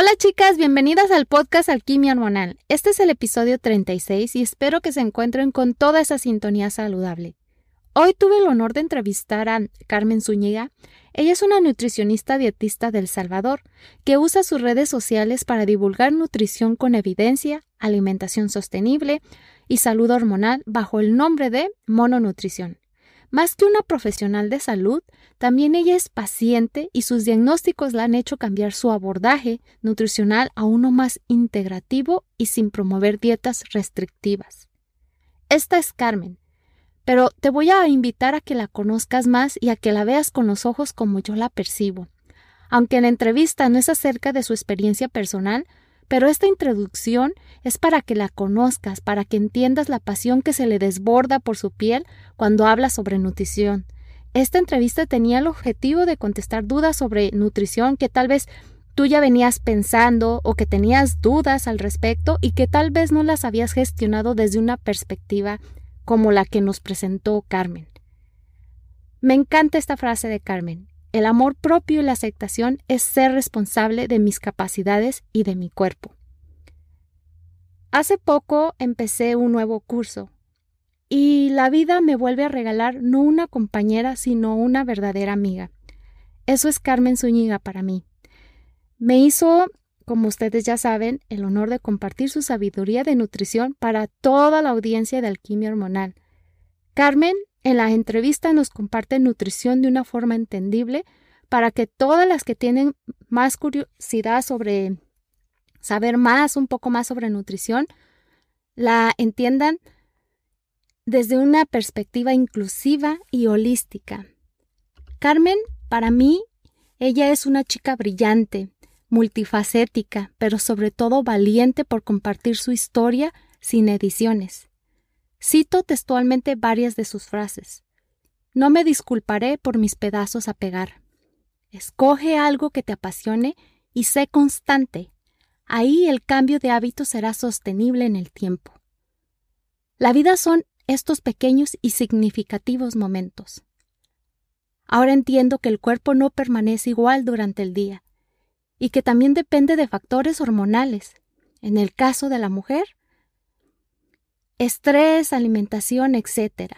Hola chicas, bienvenidas al podcast Alquimia Hormonal. Este es el episodio 36 y espero que se encuentren con toda esa sintonía saludable. Hoy tuve el honor de entrevistar a Carmen Zúñiga. Ella es una nutricionista dietista del Salvador que usa sus redes sociales para divulgar nutrición con evidencia, alimentación sostenible y salud hormonal bajo el nombre de Mononutrición. Más que una profesional de salud, también ella es paciente y sus diagnósticos la han hecho cambiar su abordaje nutricional a uno más integrativo y sin promover dietas restrictivas. Esta es Carmen, pero te voy a invitar a que la conozcas más y a que la veas con los ojos como yo la percibo. Aunque en la entrevista no es acerca de su experiencia personal, pero esta introducción es para que la conozcas, para que entiendas la pasión que se le desborda por su piel cuando habla sobre nutrición. Esta entrevista tenía el objetivo de contestar dudas sobre nutrición que tal vez tú ya venías pensando o que tenías dudas al respecto y que tal vez no las habías gestionado desde una perspectiva como la que nos presentó Carmen. Me encanta esta frase de Carmen. El amor propio y la aceptación es ser responsable de mis capacidades y de mi cuerpo. Hace poco empecé un nuevo curso y la vida me vuelve a regalar no una compañera, sino una verdadera amiga. Eso es Carmen Zúñiga para mí. Me hizo, como ustedes ya saben, el honor de compartir su sabiduría de nutrición para toda la audiencia de alquimia hormonal. Carmen en la entrevista nos comparte nutrición de una forma entendible para que todas las que tienen más curiosidad sobre saber más, un poco más sobre nutrición, la entiendan desde una perspectiva inclusiva y holística. Carmen, para mí, ella es una chica brillante, multifacética, pero sobre todo valiente por compartir su historia sin ediciones. Cito textualmente varias de sus frases. No me disculparé por mis pedazos a pegar. Escoge algo que te apasione y sé constante. Ahí el cambio de hábito será sostenible en el tiempo. La vida son estos pequeños y significativos momentos. Ahora entiendo que el cuerpo no permanece igual durante el día y que también depende de factores hormonales. En el caso de la mujer, estrés, alimentación, etc.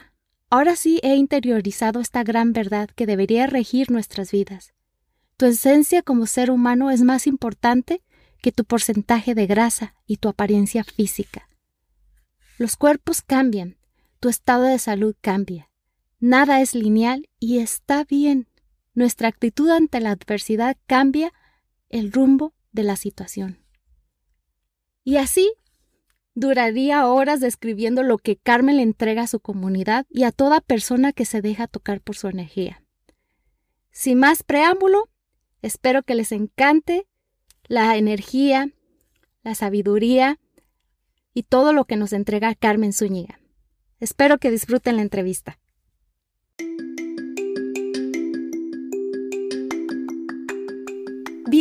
Ahora sí he interiorizado esta gran verdad que debería regir nuestras vidas. Tu esencia como ser humano es más importante que tu porcentaje de grasa y tu apariencia física. Los cuerpos cambian, tu estado de salud cambia. Nada es lineal y está bien. Nuestra actitud ante la adversidad cambia el rumbo de la situación. Y así Duraría horas describiendo lo que Carmen le entrega a su comunidad y a toda persona que se deja tocar por su energía. Sin más preámbulo, espero que les encante la energía, la sabiduría y todo lo que nos entrega Carmen Zúñiga. Espero que disfruten la entrevista.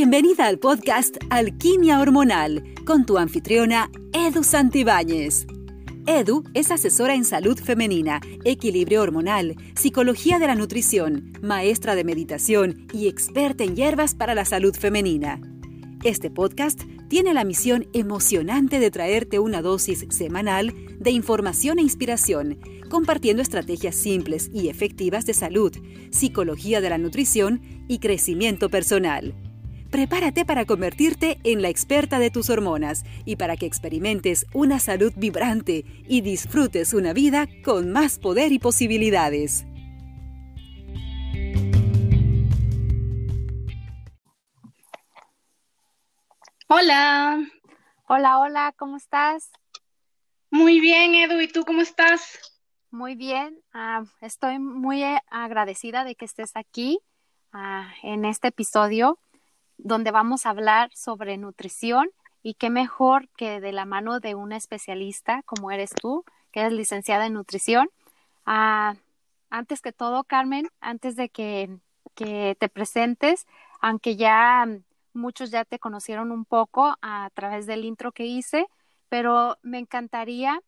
Bienvenida al podcast Alquimia Hormonal con tu anfitriona Edu Santibáñez. Edu es asesora en salud femenina, equilibrio hormonal, psicología de la nutrición, maestra de meditación y experta en hierbas para la salud femenina. Este podcast tiene la misión emocionante de traerte una dosis semanal de información e inspiración, compartiendo estrategias simples y efectivas de salud, psicología de la nutrición y crecimiento personal prepárate para convertirte en la experta de tus hormonas y para que experimentes una salud vibrante y disfrutes una vida con más poder y posibilidades. Hola. Hola, hola, ¿cómo estás? Muy bien, Edu, ¿y tú cómo estás? Muy bien, ah, estoy muy agradecida de que estés aquí ah, en este episodio donde vamos a hablar sobre nutrición y qué mejor que de la mano de una especialista como eres tú, que eres licenciada en nutrición. Ah, antes que todo, Carmen, antes de que, que te presentes, aunque ya muchos ya te conocieron un poco a través del intro que hice, pero me encantaría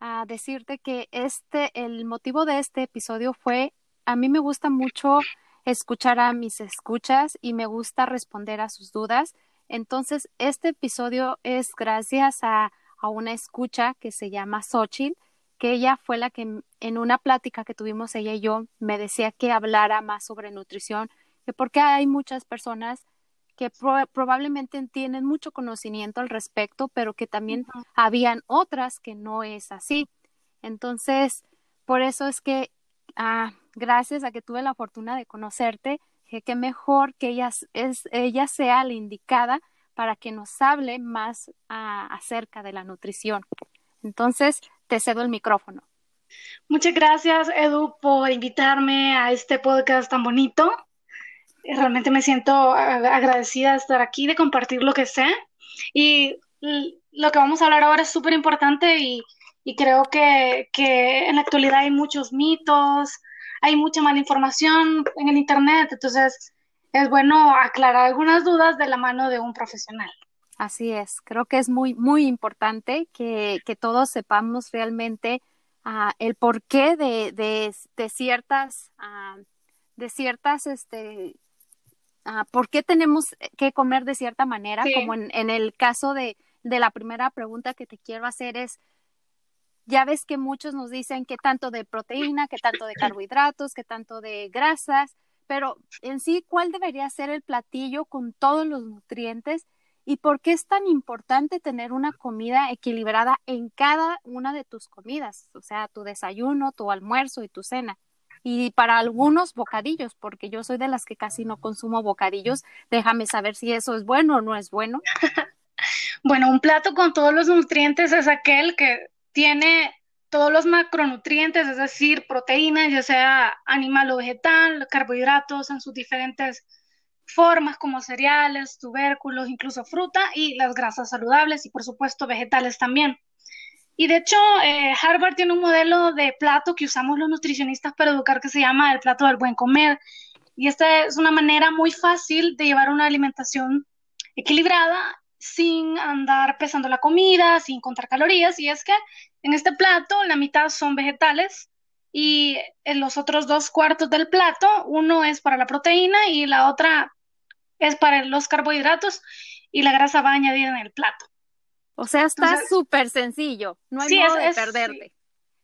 ah, decirte que este, el motivo de este episodio fue, a mí me gusta mucho escuchar a mis escuchas y me gusta responder a sus dudas. Entonces, este episodio es gracias a, a una escucha que se llama Xochitl, que ella fue la que en una plática que tuvimos ella y yo me decía que hablara más sobre nutrición, que porque hay muchas personas que probablemente tienen mucho conocimiento al respecto, pero que también habían otras que no es así. Entonces, por eso es que, ah, gracias a que tuve la fortuna de conocerte, que mejor que ella, es, ella sea la indicada para que nos hable más ah, acerca de la nutrición. Entonces, te cedo el micrófono. Muchas gracias, Edu, por invitarme a este podcast tan bonito. Realmente me siento agradecida de estar aquí, de compartir lo que sé. Y lo que vamos a hablar ahora es súper importante y, y, creo que, que en la actualidad hay muchos mitos, hay mucha mala información en el Internet, entonces es bueno aclarar algunas dudas de la mano de un profesional. Así es, creo que es muy, muy importante que, que todos sepamos realmente uh, el porqué de, de, de ciertas, uh, de ciertas, este, uh, por qué tenemos que comer de cierta manera, como en, en el caso de, de la primera pregunta que te quiero hacer es, ya ves que muchos nos dicen que tanto de proteína, que tanto de carbohidratos, que tanto de grasas, pero en sí, ¿cuál debería ser el platillo con todos los nutrientes? ¿Y por qué es tan importante tener una comida equilibrada en cada una de tus comidas? O sea, tu desayuno, tu almuerzo y tu cena. Y para algunos bocadillos, porque yo soy de las que casi no consumo bocadillos, déjame saber si eso es bueno o no es bueno. bueno, un plato con todos los nutrientes es aquel que tiene todos los macronutrientes, es decir, proteínas, ya sea animal o vegetal, carbohidratos en sus diferentes formas como cereales, tubérculos, incluso fruta y las grasas saludables y por supuesto vegetales también. Y de hecho, eh, Harvard tiene un modelo de plato que usamos los nutricionistas para educar que se llama el plato del buen comer. Y esta es una manera muy fácil de llevar una alimentación equilibrada sin andar pesando la comida, sin contar calorías. Y es que en este plato la mitad son vegetales y en los otros dos cuartos del plato, uno es para la proteína y la otra es para los carbohidratos y la grasa va añadida en el plato. O sea, está súper sencillo, no hay modo de perderte.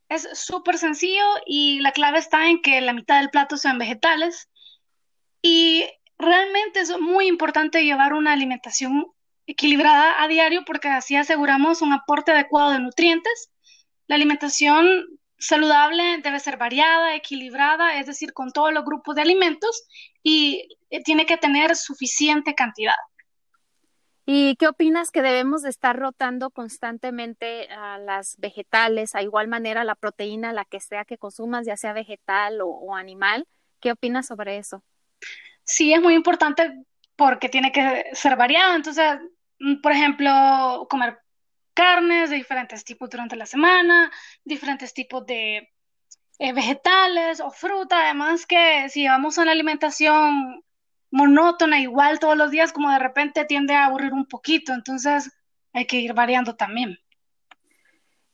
Es súper sencillo y la clave está en que la mitad del plato sean vegetales y realmente es muy importante llevar una alimentación equilibrada a diario porque así aseguramos un aporte adecuado de nutrientes. La alimentación saludable debe ser variada, equilibrada, es decir, con todos los grupos de alimentos y eh, tiene que tener suficiente cantidad. ¿Y qué opinas que debemos de estar rotando constantemente a las vegetales, a igual manera la proteína, la que sea que consumas, ya sea vegetal o, o animal? ¿Qué opinas sobre eso? Sí, es muy importante porque tiene que ser variado. Entonces, por ejemplo, comer carnes de diferentes tipos durante la semana, diferentes tipos de eh, vegetales o fruta. Además que si llevamos una alimentación monótona igual todos los días, como de repente tiende a aburrir un poquito. Entonces hay que ir variando también.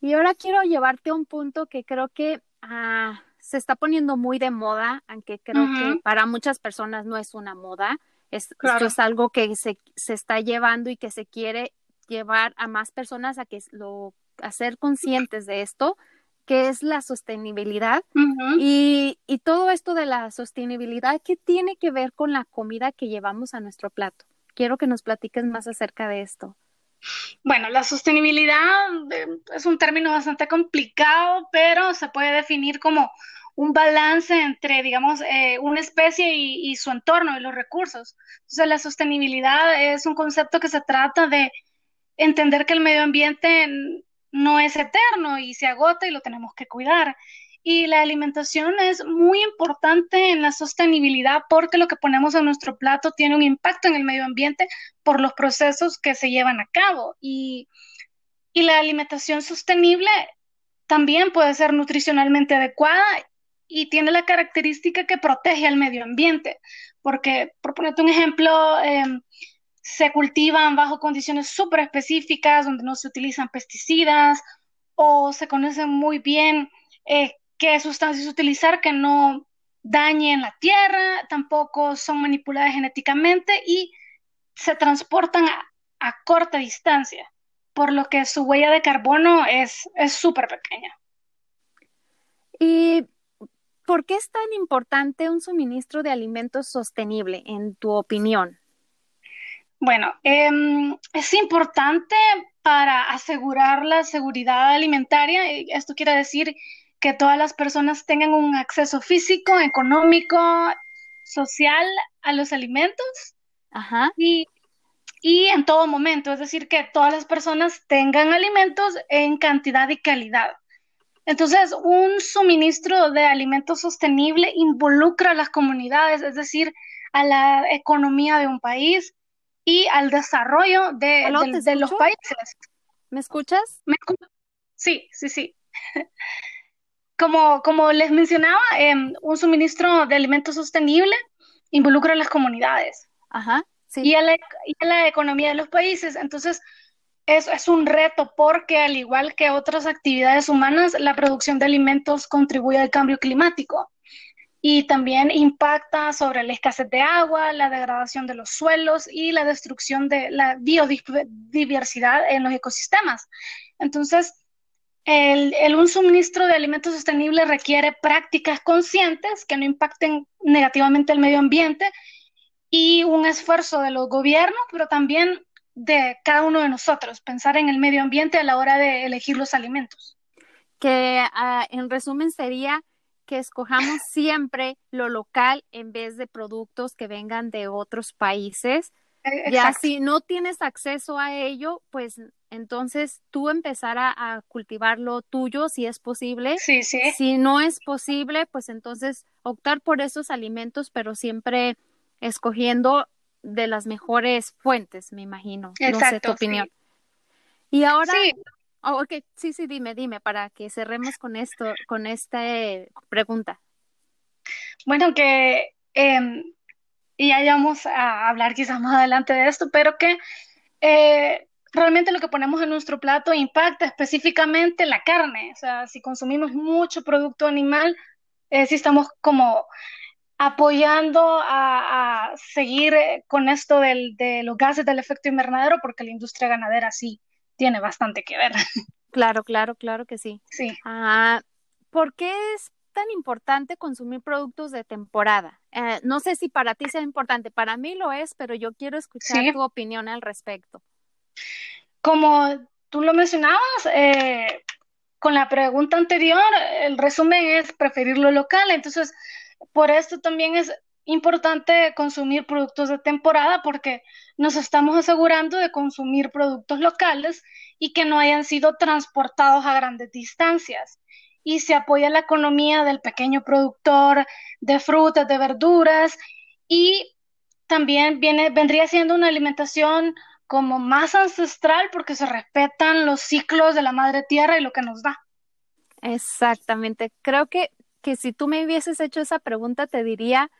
Y ahora quiero llevarte a un punto que creo que ah, se está poniendo muy de moda, aunque creo que para muchas personas no es una moda esto es algo que se, se, está llevando y que se quiere llevar a más personas a que lo a ser conscientes de esto, que es la sostenibilidad. y, y todo esto de la sostenibilidad, ¿qué tiene que ver con la comida que llevamos a nuestro plato? Quiero que nos platiques más acerca de esto. Bueno, la sostenibilidad eh, es un término bastante complicado, pero se puede definir como un balance entre, digamos, eh, una especie y, su entorno y los recursos. Entonces, la sostenibilidad es un concepto que se trata de entender que el medio ambiente no es eterno y se agota y lo tenemos que cuidar. Y la alimentación es muy importante en la sostenibilidad porque lo que ponemos en nuestro plato tiene un impacto en el medio ambiente por los procesos que se llevan a cabo. Y, y la alimentación sostenible también puede ser nutricionalmente adecuada y tiene la característica que protege al medio ambiente, porque, por ponerte un ejemplo, em, se cultivan bajo condiciones súper específicas donde no se utilizan pesticidas o se conocen muy bien eh, qué sustancias utilizar que no dañen la tierra, tampoco son manipuladas genéticamente y se transportan a, corta distancia, por lo que su huella de carbono es súper pequeña. ¿Y por qué es tan importante un suministro de alimentos sostenible, en tu opinión? Bueno, em, es importante para asegurar la seguridad alimentaria. Esto quiere decir que todas las personas tengan un acceso físico, económico, social a los alimentos. Ajá. Y, y en todo momento, es decir, que todas las personas tengan alimentos en cantidad y calidad. Entonces, un suministro de alimentos sostenible involucra a las comunidades, es decir, a la economía de un país y al desarrollo de, los países. ¿Me escuchas? sí, sí, sí. Como, como les mencionaba, em, un suministro de alimentos sostenible involucra a las comunidades. Ajá, y, a la, y a la economía de los países. Entonces, es, es un reto porque al igual que otras actividades humanas, la producción de alimentos contribuye al cambio climático y también impacta sobre la escasez de agua, la degradación de los suelos y la destrucción de la biodiversidad en los ecosistemas. Entonces, el, el, un suministro de alimentos sostenible requiere prácticas conscientes que no impacten negativamente el medio ambiente y un esfuerzo de los gobiernos, pero también de cada uno de nosotros, pensar en el medio ambiente a la hora de elegir los alimentos. Que ah, en resumen sería que escojamos siempre lo local en vez de productos que vengan de otros países. E, ya si no tienes acceso a ello, pues entonces tú empezar a, cultivar lo tuyo si es posible. Sí, sí. Si no es posible, pues entonces optar por esos alimentos, pero siempre escogiendo de las mejores fuentes, me imagino. no sé tu opinión. Y ahora, sí. Oh, ok, sí, sí, dime, dime, para que cerremos con esto, con esta pregunta. Bueno, que eh, ya vamos a hablar quizás más adelante de esto, pero que eh, realmente lo que ponemos en nuestro plato impacta específicamente la carne. O sea, si consumimos mucho producto animal, eh, si estamos como apoyando a, seguir eh, con esto de los gases del efecto invernadero, porque la industria ganadera sí tiene bastante que ver. Claro, claro, claro que sí. Sí. Ah, ¿Por qué es tan importante consumir productos de temporada? Eh, no sé si para ti sea importante, para mí lo es, pero yo quiero escuchar tu opinión al respecto. Como tú lo mencionabas, eh, con la pregunta anterior, el resumen es preferir lo local. Entonces, por esto también es importante consumir productos de temporada porque nos estamos asegurando de consumir productos locales y que no hayan sido transportados a grandes distancias. Y se apoya la economía del pequeño productor de frutas, de verduras y también viene, vendría siendo una alimentación como más ancestral porque se respetan los ciclos de la madre tierra y lo que nos da. Exactamente. Creo que que si tú me hubieses hecho esa pregunta, te diría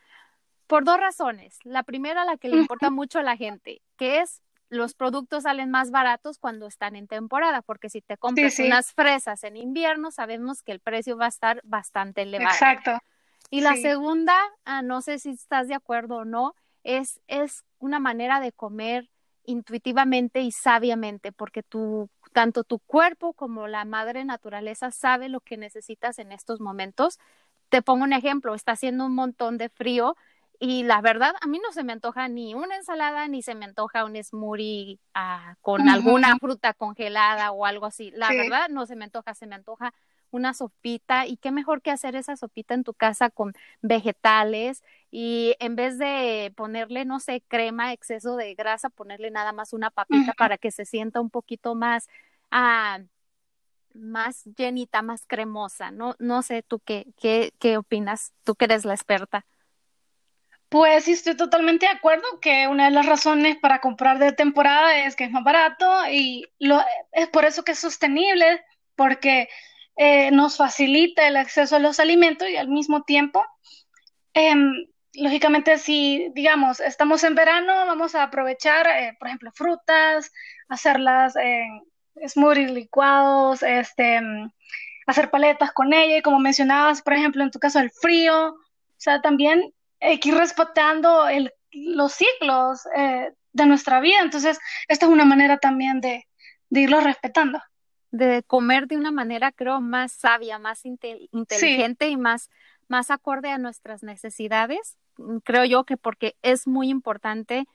por dos razones. La primera, la que le importa mucho a la gente, que es los productos salen más baratos cuando están en temporada, porque si te compras unas fresas en invierno, sabemos que el precio va a estar bastante elevado. Exacto. Y la segunda, ah, no sé si estás de acuerdo o no, es, es una manera de comer intuitivamente y sabiamente, porque tu, tanto tu cuerpo como la madre naturaleza sabe lo que necesitas en estos momentos. Te pongo un ejemplo, está haciendo un montón de frío y la verdad a mí no se me antoja ni una ensalada ni se me antoja un smoothie ah, con alguna fruta congelada o algo así. La verdad no se me antoja, se me antoja una sopita y qué mejor que hacer esa sopita en tu casa con vegetales y en vez de ponerle, no sé, crema, exceso de grasa, ponerle nada más una papita para que se sienta un poquito más, ah, más llenita, más cremosa. No, no sé tú qué, qué, qué opinas, tú que eres la experta. Pues sí, estoy totalmente de acuerdo que una de las razones para comprar de temporada es que es más barato y lo, es por eso que es sostenible, porque eh, nos facilita el acceso a los alimentos y al mismo tiempo, em, lógicamente, si, digamos, estamos en verano, vamos a aprovechar, eh, por ejemplo, frutas, hacerlas en smoothies licuados, este, em, hacer paletas con ella y como mencionabas, por ejemplo, en tu caso, el frío, o sea, también hay que ir respetando el, los ciclos eh, de nuestra vida. Entonces, esta es una manera también de, de irlo respetando. De comer de una manera, creo, más sabia, más inteligente y más, más acorde a nuestras necesidades. Mm, creo yo que porque es muy importante.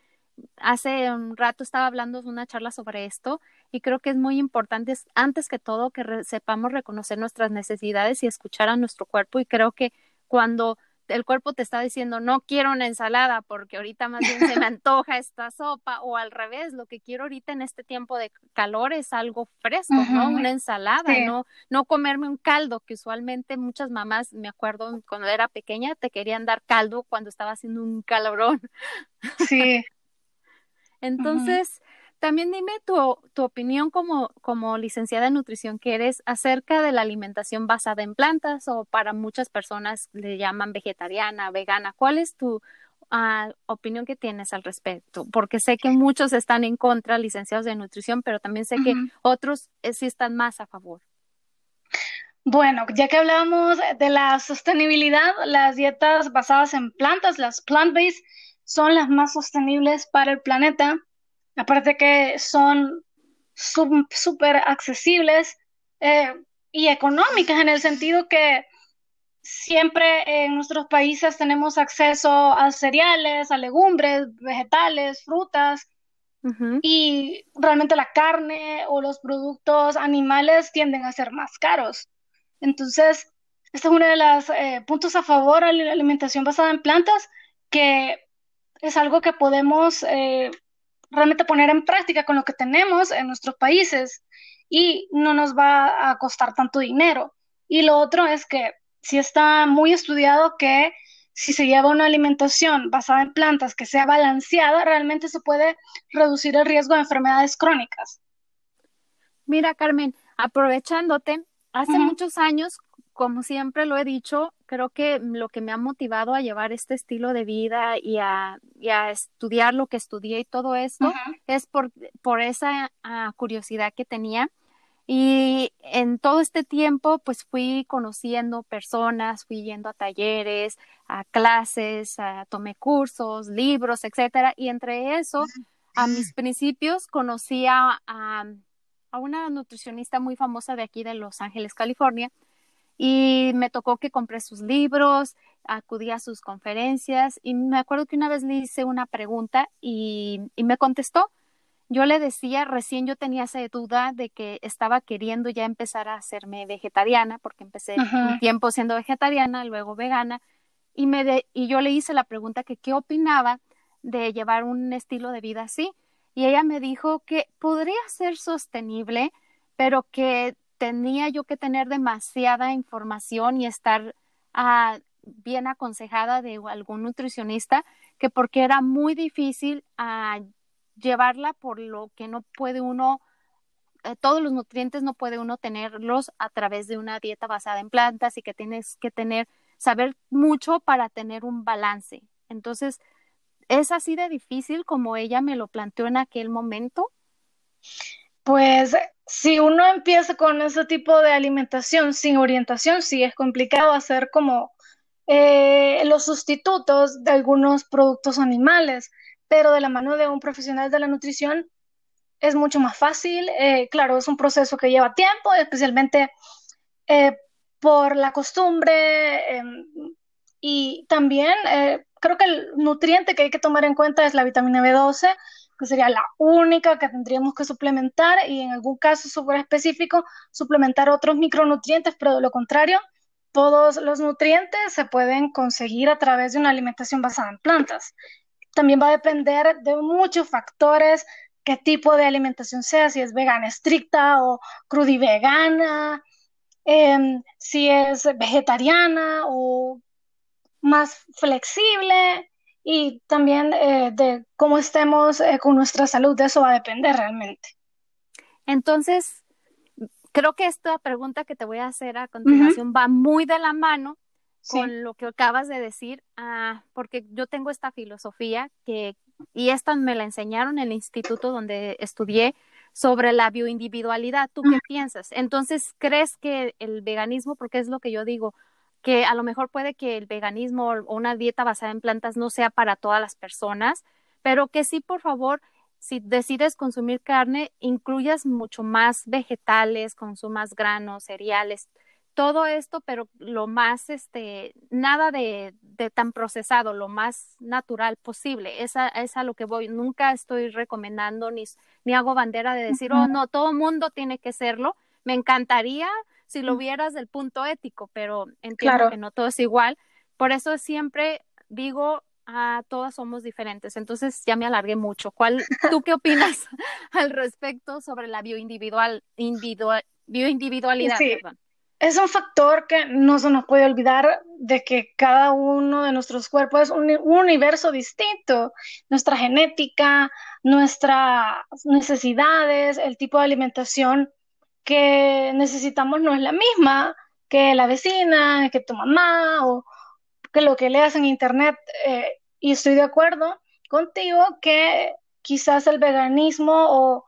Hace un rato estaba hablando de una charla sobre esto y creo que es muy importante, antes que todo, que sepamos reconocer nuestras necesidades y escuchar a nuestro cuerpo. Y creo que cuando el cuerpo te está diciendo no quiero una ensalada porque ahorita más bien se me antoja esta sopa o al revés, lo que quiero ahorita en este tiempo de calor es algo fresco, ¿no? Una ensalada, no no comerme un caldo que usualmente muchas mamás, me acuerdo cuando era pequeña, te querían dar caldo cuando estaba haciendo un calorón. Sí. Entonces, también dime tu, tu opinión como, como licenciada en nutrición que eres acerca de la alimentación basada en plantas o para muchas personas le llaman vegetariana, vegana. ¿Cuál es tu uh, opinión que tienes al respecto? Porque sé que muchos están en contra, licenciados de nutrición, pero también sé que otros eh, sí están más a favor. Bueno, ya que hablábamos de la sostenibilidad, las dietas basadas en plantas, las plant-based, son las más sostenibles para el planeta Aparte que son súper accesibles eh, y económicas en el sentido que siempre en nuestros países tenemos acceso a cereales, a legumbres, vegetales, frutas. Y realmente la carne o los productos animales tienden a ser más caros. Entonces, este es uno de los eh, puntos a favor a la alimentación basada en plantas, que es algo que podemos eh, realmente poner en práctica con lo que tenemos en nuestros países y no nos va a costar tanto dinero. Y lo otro es que si está muy estudiado que si se lleva una alimentación basada en plantas que sea balanceada, realmente se puede reducir el riesgo de enfermedades crónicas. Mira, Carmen, aprovechándote, hace muchos años como siempre lo he dicho, creo que lo que me ha motivado a llevar este estilo de vida y a, estudiar lo que estudié y todo esto es por, por esa ah, curiosidad que tenía. Y en todo este tiempo, pues fui conociendo personas, fui yendo a talleres, a clases, tomé cursos, libros, etcétera. Y entre eso, a mis principios, conocí a, a una nutricionista muy famosa de aquí de Los Ángeles, California, y me tocó que compré sus libros, acudí a sus conferencias y me acuerdo que una vez le hice una pregunta y, me contestó. Yo le decía, recién yo tenía esa duda de que estaba queriendo ya empezar a hacerme vegetariana, porque empecé un tiempo siendo vegetariana, luego vegana, y, me y yo le hice la pregunta que qué opinaba de llevar un estilo de vida así. Y ella me dijo que podría ser sostenible, pero que tenía yo que tener demasiada información y estar ah, bien aconsejada de algún nutricionista, que porque era muy difícil ah, llevarla por lo que no puede uno, eh, todos los nutrientes no puede uno tenerlos a través de una dieta basada en plantas y que tienes que tener, saber mucho para tener un balance. Entonces, ¿es así de difícil como ella me lo planteó en aquel momento? Pues si uno empieza con ese tipo de alimentación sin orientación, sí es complicado hacer como eh, los sustitutos de algunos productos animales, pero de la mano de un profesional de la nutrición es mucho más fácil. Eh, claro, es un proceso que lleva tiempo, especialmente eh, por la costumbre em, y también creo que el nutriente que hay que tomar en cuenta es la vitamina B12 que sería la única que tendríamos que suplementar y en algún caso súper específico suplementar otros micronutrientes, pero de lo contrario, todos los nutrientes se pueden conseguir a través de una alimentación basada en plantas. También va a depender de muchos factores, qué tipo de alimentación sea, si es vegana estricta o crudivegana, eh, si es vegetariana o más flexible, y también eh, de cómo estemos eh, con nuestra salud, de eso va a depender realmente. Entonces, creo que esta pregunta que te voy a hacer a continuación va muy de la mano con lo que acabas de decir, ah, porque yo tengo esta filosofía que, y esta me la enseñaron en el instituto donde estudié sobre la bioindividualidad. ¿Tú qué piensas? Entonces, ¿crees que el veganismo, porque es lo que yo digo, que a lo mejor puede que el veganismo o una dieta basada en plantas no sea para todas las personas, pero que sí, por favor, si decides consumir carne, incluyas mucho más vegetales, consumas granos, cereales, todo esto, pero lo más, este, nada de, de tan procesado, lo más natural posible. Esa es a lo que voy. Nunca estoy recomendando ni, ni hago bandera de decir, oh, no, todo mundo tiene que serlo. Me encantaría si lo vieras del punto ético, pero entiendo que no todo es igual. Por eso siempre digo, ah, todas somos diferentes. Entonces ya me alargué mucho. ¿Cuál, ¿Tú qué opinas al respecto sobre la bioindividual, individual, bioindividualidad? Es un factor que no se nos puede olvidar de que cada uno de nuestros cuerpos es un, un universo distinto. Nuestra genética, nuestras necesidades, el tipo de alimentación que necesitamos no es la misma que la vecina, que tu mamá o que lo que leas en internet. Eh, y estoy de acuerdo contigo que quizás el veganismo o,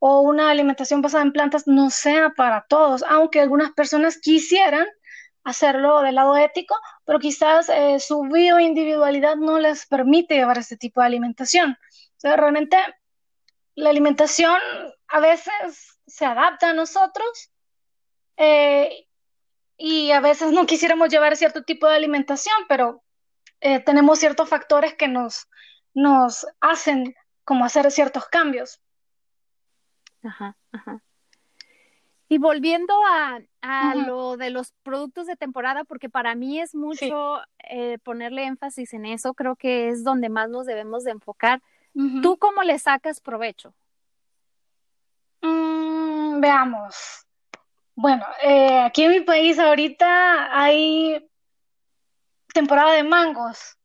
una alimentación basada en plantas no sea para todos, aunque algunas personas quisieran hacerlo del lado ético, pero quizás eh, su bioindividualidad no les permite llevar este tipo de alimentación. O sea, realmente la alimentación a veces se adapta a nosotros eh, y a veces no quisiéramos llevar cierto tipo de alimentación, pero eh, tenemos ciertos factores que nos, nos hacen como hacer ciertos cambios. Ajá, ajá. Y volviendo a, a lo de los productos de temporada, porque para mí es mucho eh, ponerle énfasis en eso, creo que es donde más nos debemos de enfocar. ¿Tú cómo le sacas provecho? Veamos. Bueno, eh, aquí en mi país ahorita hay temporada de mangos.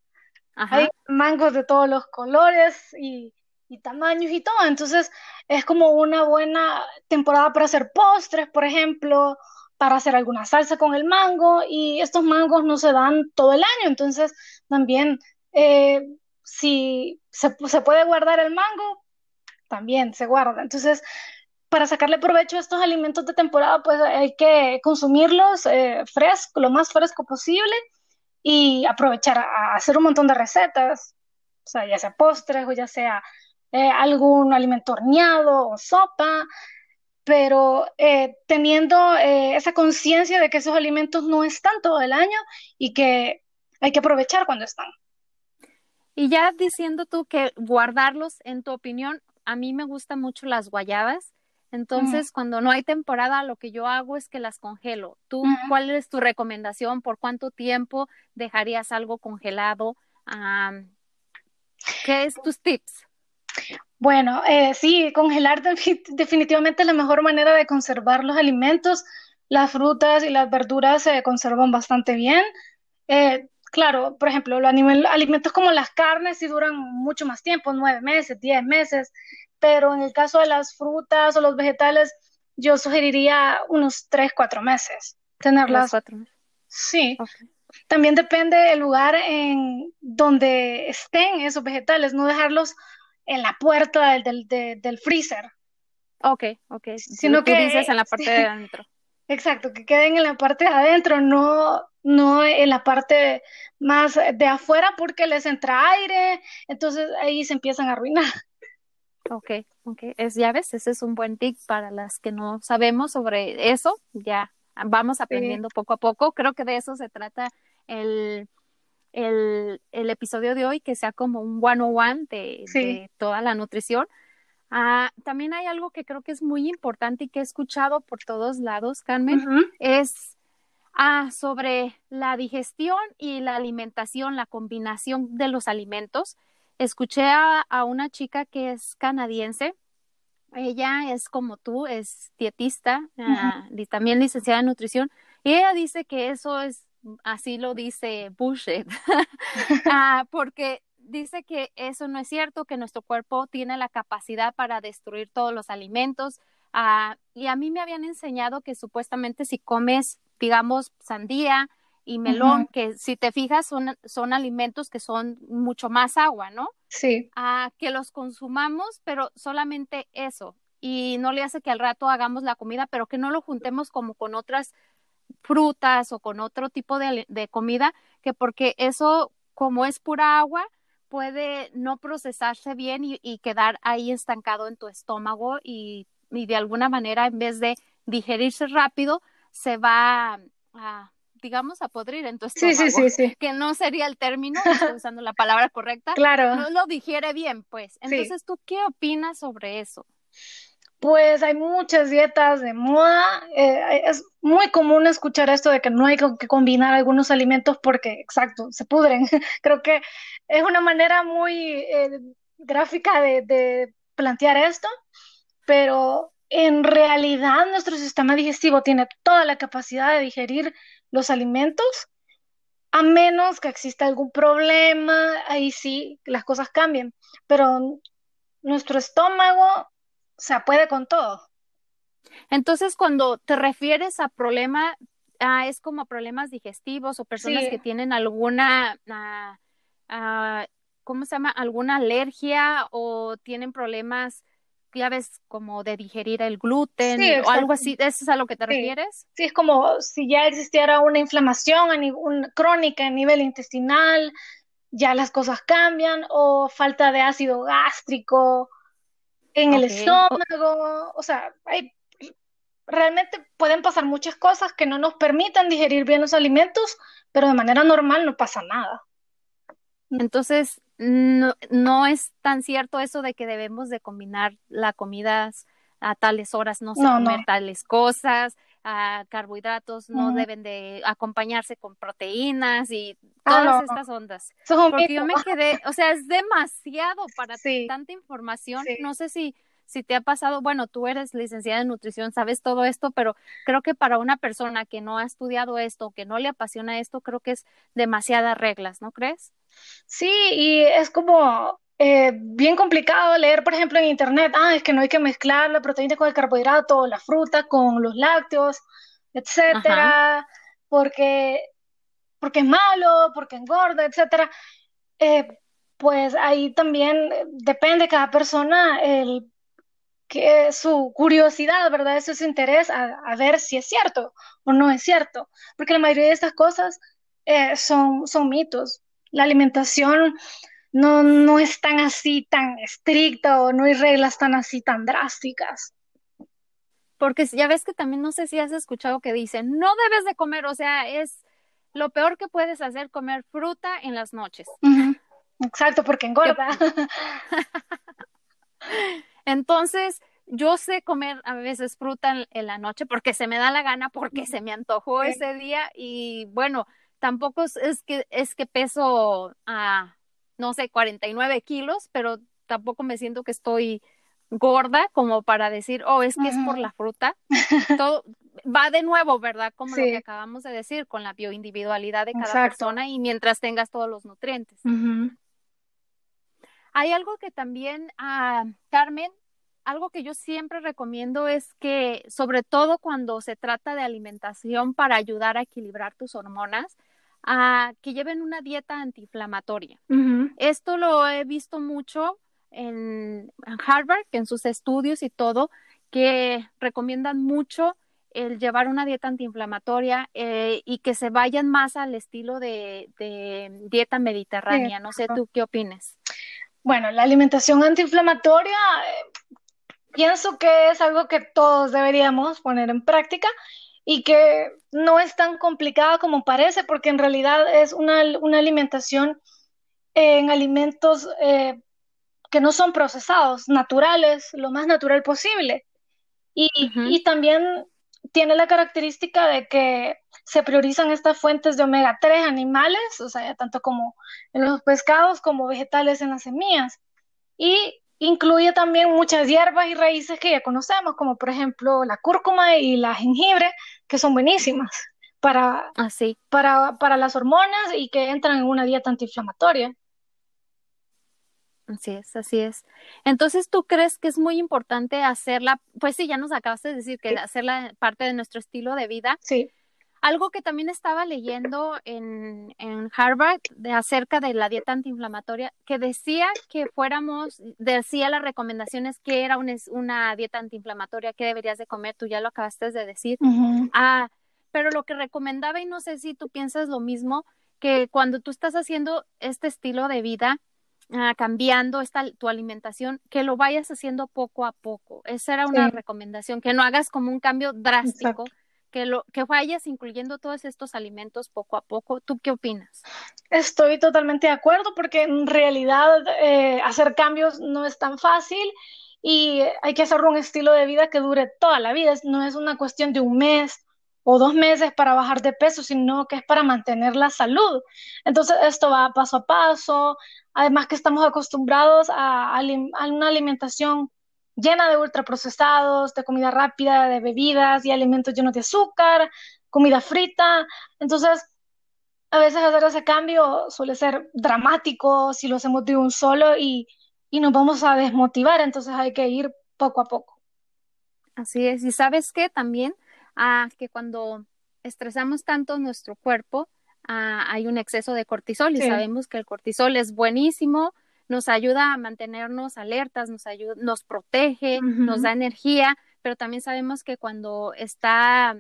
Hay mangos de todos los colores y, tamaños y todo. Entonces es como una buena temporada para hacer postres, por ejemplo, para hacer alguna salsa con el mango. Y estos mangos no se dan todo el año. Entonces también eh, si se, se puede guardar el mango, también se guarda. Entonces para sacarle provecho a estos alimentos de temporada, pues hay que consumirlos eh, fresco, lo más fresco posible y aprovechar a hacer un montón de recetas, o sea, ya sea postres o ya sea eh, algún alimento horneado o sopa, pero eh, teniendo esa conciencia de que esos alimentos no están todo el año y que hay que aprovechar cuando están. Y ya diciendo tú que guardarlos, en tu opinión, a mí me gustan mucho las guayabas entonces, cuando no hay temporada, lo que yo hago es que las congelo. ¿Tú cuál es tu recomendación? ¿Por cuánto tiempo dejarías algo congelado? ¿Qué es tus tips? Bueno, eh, sí, congelar definitivamente es la mejor manera de conservar los alimentos. Las frutas y las verduras se conservan bastante bien. Eh, claro, por ejemplo, los alimentos como las carnes sí duran mucho más tiempo, nueve meses, diez meses pero en el caso de las frutas o los vegetales, yo sugeriría unos tres, cuatro meses tenerlas. Cuatro meses. Sí. También depende del lugar en donde estén esos vegetales, no dejarlos en la puerta del, del, freezer. Ok, ok. Sino que dices en la parte de adentro. Exacto, que queden en la parte de adentro, no, no en la parte más de afuera porque les entra aire, entonces ahí se empiezan a arruinar. Ok, ok. Es, ya ves, ese es un buen tip para las que no sabemos sobre eso. Ya vamos aprendiendo poco a poco. Creo que de eso se trata el, el, el episodio de hoy, que sea como un one-on-one de, de toda la nutrición. Ah, también hay algo que creo que es muy importante y que he escuchado por todos lados, Carmen, es ah, sobre la digestión y la alimentación, la combinación de los alimentos escuché a, una chica que es canadiense. Ella es como tú, es dietista ah, y también licenciada en nutrición. Y ella dice que eso es, así lo dice bullshit, ah, porque dice que eso no es cierto, que nuestro cuerpo tiene la capacidad para destruir todos los alimentos. Ah, y a mí me habían enseñado que supuestamente si comes, digamos, sandía, y melón, que si te fijas son, son alimentos que son mucho más agua, ¿no? Sí. A que los consumamos, pero solamente eso. Y no le hace que al rato hagamos la comida, pero que no lo juntemos como con otras frutas o con otro tipo de, de comida, que porque eso, como es pura agua, puede no procesarse bien y, quedar ahí estancado en tu estómago y, de alguna manera en vez de digerirse rápido, se va a, digamos, a podrir en tu estómago. Sí, sí, sí, Que no sería el término, estoy usando la palabra correcta. Claro. No lo digiere bien, pues. Entonces, ¿tú qué opinas sobre eso? Pues hay muchas dietas de moda. Eh, es muy común escuchar esto de que no hay que combinar algunos alimentos porque, exacto, se pudren. Creo que es una manera muy eh, gráfica de, plantear esto, pero en realidad nuestro sistema digestivo tiene toda la capacidad de digerir los alimentos, a menos que exista algún problema, ahí sí las cosas cambian, pero nuestro estómago se puede con todo. Entonces, cuando te refieres a problema, ah, es como problemas digestivos o personas que tienen alguna, ah, ah, ¿cómo se llama? Alguna alergia o tienen problemas, ya ves, como de digerir el gluten o algo así. ¿Eso es a lo que te refieres? Sí, es como si ya existiera una inflamación a crónica a nivel intestinal, ya las cosas cambian o falta de ácido gástrico en el estómago, o sea, hay, realmente pueden pasar muchas cosas que no nos permitan digerir bien los alimentos, pero de manera normal no pasa nada. Entonces, no, no es tan cierto eso de que debemos de combinar la comida a tales horas, no sé, comer tales cosas, a carbohidratos no deben de acompañarse con proteínas y ah, todas estas ondas. Porque yo me quedé, o sea, es demasiado para tanta información. No sé si si te ha pasado, bueno, tú eres licenciada en nutrición, sabes todo esto, pero creo que para una persona que no ha estudiado esto, que no le apasiona esto, creo que es demasiadas reglas, ¿no crees? Sí, y es como eh, bien complicado leer, por ejemplo, en internet, ah, es que no hay que mezclar la proteína con el carbohidrato, la fruta con los lácteos, etcétera, porque, porque es malo, porque engorda, etcétera. Eh, pues ahí también depende cada persona el que su curiosidad, ¿verdad? Eso es interés a, ver si es cierto o no es cierto, porque la mayoría de estas cosas eh, son, son mitos. La alimentación no, no es tan así, tan estricta o no hay reglas tan así, tan drásticas. Porque ya ves que también no sé si has escuchado que dicen, no debes de comer, o sea, es lo peor que puedes hacer comer fruta en las noches. Exacto, porque engorda. Entonces, yo sé comer a veces fruta en, la noche porque se me da la gana, porque se me antojó ese día y bueno, tampoco es, que es que peso a no sé, 49 kilos, pero tampoco me siento que estoy gorda como para decir, oh, es que es por la fruta. Todo va de nuevo, ¿verdad? Como lo que acabamos de decir, con la bioindividualidad de cada persona y mientras tengas todos los nutrientes. Hay algo que también, ah, Carmen, algo que yo siempre recomiendo es que, sobre todo cuando se trata de alimentación para ayudar a equilibrar tus hormonas, a que lleven una dieta antiinflamatoria. Esto lo he visto mucho en, Harvard, en sus estudios y todo, que recomiendan mucho el llevar una dieta antiinflamatoria eh, y que se vayan más al estilo de, dieta mediterránea. no sé tú qué opines. Bueno, la alimentación antiinflamatoria eh, pienso que es algo que todos deberíamos poner en práctica y que no es tan complicada como parece, porque en realidad es una, alimentación en alimentos eh, que no son procesados, naturales, lo más natural posible. Y, también tiene la característica de que se priorizan estas fuentes de omega 3 animales, o sea, tanto como en los pescados como vegetales en las semillas. Y incluye también muchas hierbas y raíces que ya conocemos, como por ejemplo la cúrcuma y la jengibre, que son buenísimas para, Así. Ah, para, para las hormonas y que entran en una dieta antiinflamatoria. Así es, así es. Entonces, ¿tú crees que es muy importante hacerla? Pues sí, ya nos acabaste de decir que hacerla parte de nuestro estilo de vida. Sí. Algo que también estaba leyendo en, en Harvard de acerca de la dieta antiinflamatoria, que decía que fuéramos, decía las recomendaciones que era una, dieta antiinflamatoria, que deberías de comer, tú ya lo acabaste de decir. Ah, pero lo que recomendaba, y no sé si tú piensas lo mismo, que cuando tú estás haciendo este estilo de vida, ah, cambiando esta, tu alimentación, que lo vayas haciendo poco a poco. Esa era una recomendación, que no hagas como un cambio drástico. Que, lo, que vayas incluyendo todos estos alimentos poco a poco. ¿Tú qué opinas? Estoy totalmente de acuerdo porque en realidad eh, hacer cambios no es tan fácil y hay que hacer un estilo de vida que dure toda la vida. No es una cuestión de un mes o dos meses para bajar de peso, sino que es para mantener la salud. Entonces, esto va paso a paso. Además que estamos acostumbrados a, a una alimentación llena de ultraprocesados, de comida rápida, de bebidas y alimentos llenos de azúcar, comida frita. Entonces, a veces hacer ese cambio suele ser dramático si lo hacemos de un solo y, y nos vamos a desmotivar, entonces hay que ir poco a poco. Así es, y sabes qué también, ah, que cuando estresamos tanto nuestro cuerpo, ah, hay un exceso de cortisol y sabemos que el cortisol es buenísimo, nos ayuda a mantenernos alertas, nos ayuda, nos protege, nos da energía, pero también sabemos que cuando está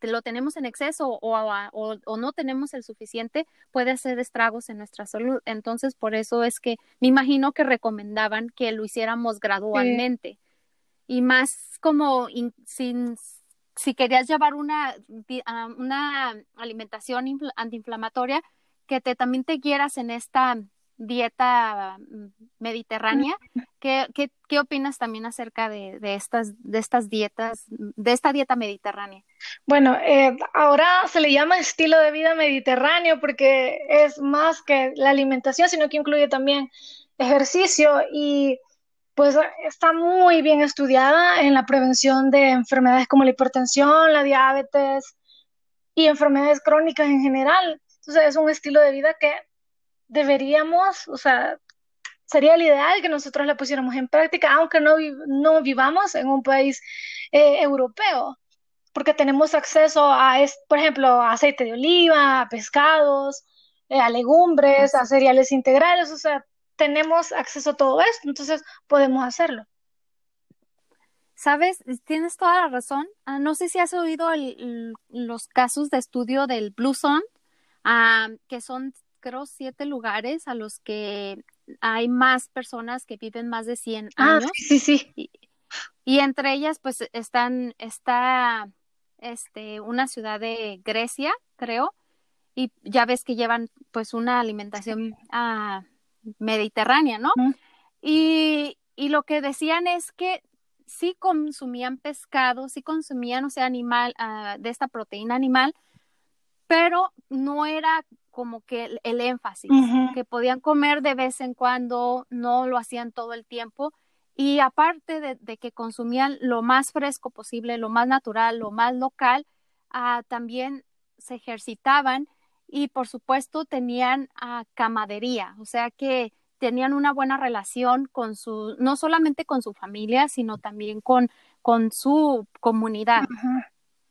lo tenemos en exceso o, o, no tenemos el suficiente, puede hacer estragos en nuestra salud. Entonces, por eso es que me imagino que recomendaban que lo hiciéramos gradualmente. Y más como sin, si querías llevar una, ah, una alimentación antiinflamatoria, que te, también te guieras en esta dieta mm, mediterránea. ¿Qué, qué, qué opinas también acerca de, de, estas, de estas dietas, de esta dieta mediterránea? Bueno, eh, ahora se le llama estilo de vida mediterráneo porque es más que la alimentación, sino que incluye también ejercicio y pues está muy bien estudiada en la prevención de enfermedades como la hipertensión, la diabetes y enfermedades crónicas en general. Entonces es un estilo de vida que deberíamos, o sea, sería el ideal que nosotros la pusiéramos en práctica, aunque no, no vivamos en un país eh, europeo, porque tenemos acceso a, por ejemplo, a aceite de oliva, a pescados, eh, a legumbres, a cereales integrales, o sea, tenemos acceso a todo esto, entonces podemos hacerlo. Sabes, tienes toda la razón. Ah, no sé si has oído los casos de estudio del Blue Zone, ah, que son creo, siete lugares a los que hay más personas que viven más de 100 ah, años. sí, sí. Y, entre ellas, pues, están, está, este, una ciudad de Grecia, creo, y ya ves que llevan, pues, una alimentación ah, mediterránea, ¿no? y, y lo que decían es que sí consumían pescado, sí consumían, o sea, animal, ah, de esta proteína animal, pero no era como que el, énfasis, que podían comer de vez en cuando, no lo hacían todo el tiempo. Y aparte de, que consumían lo más fresco posible, lo más natural, lo más local, ah, también se ejercitaban y por supuesto tenían uh, camadería, o sea que tenían una buena relación con su, no solamente con su familia, sino también con, con su comunidad.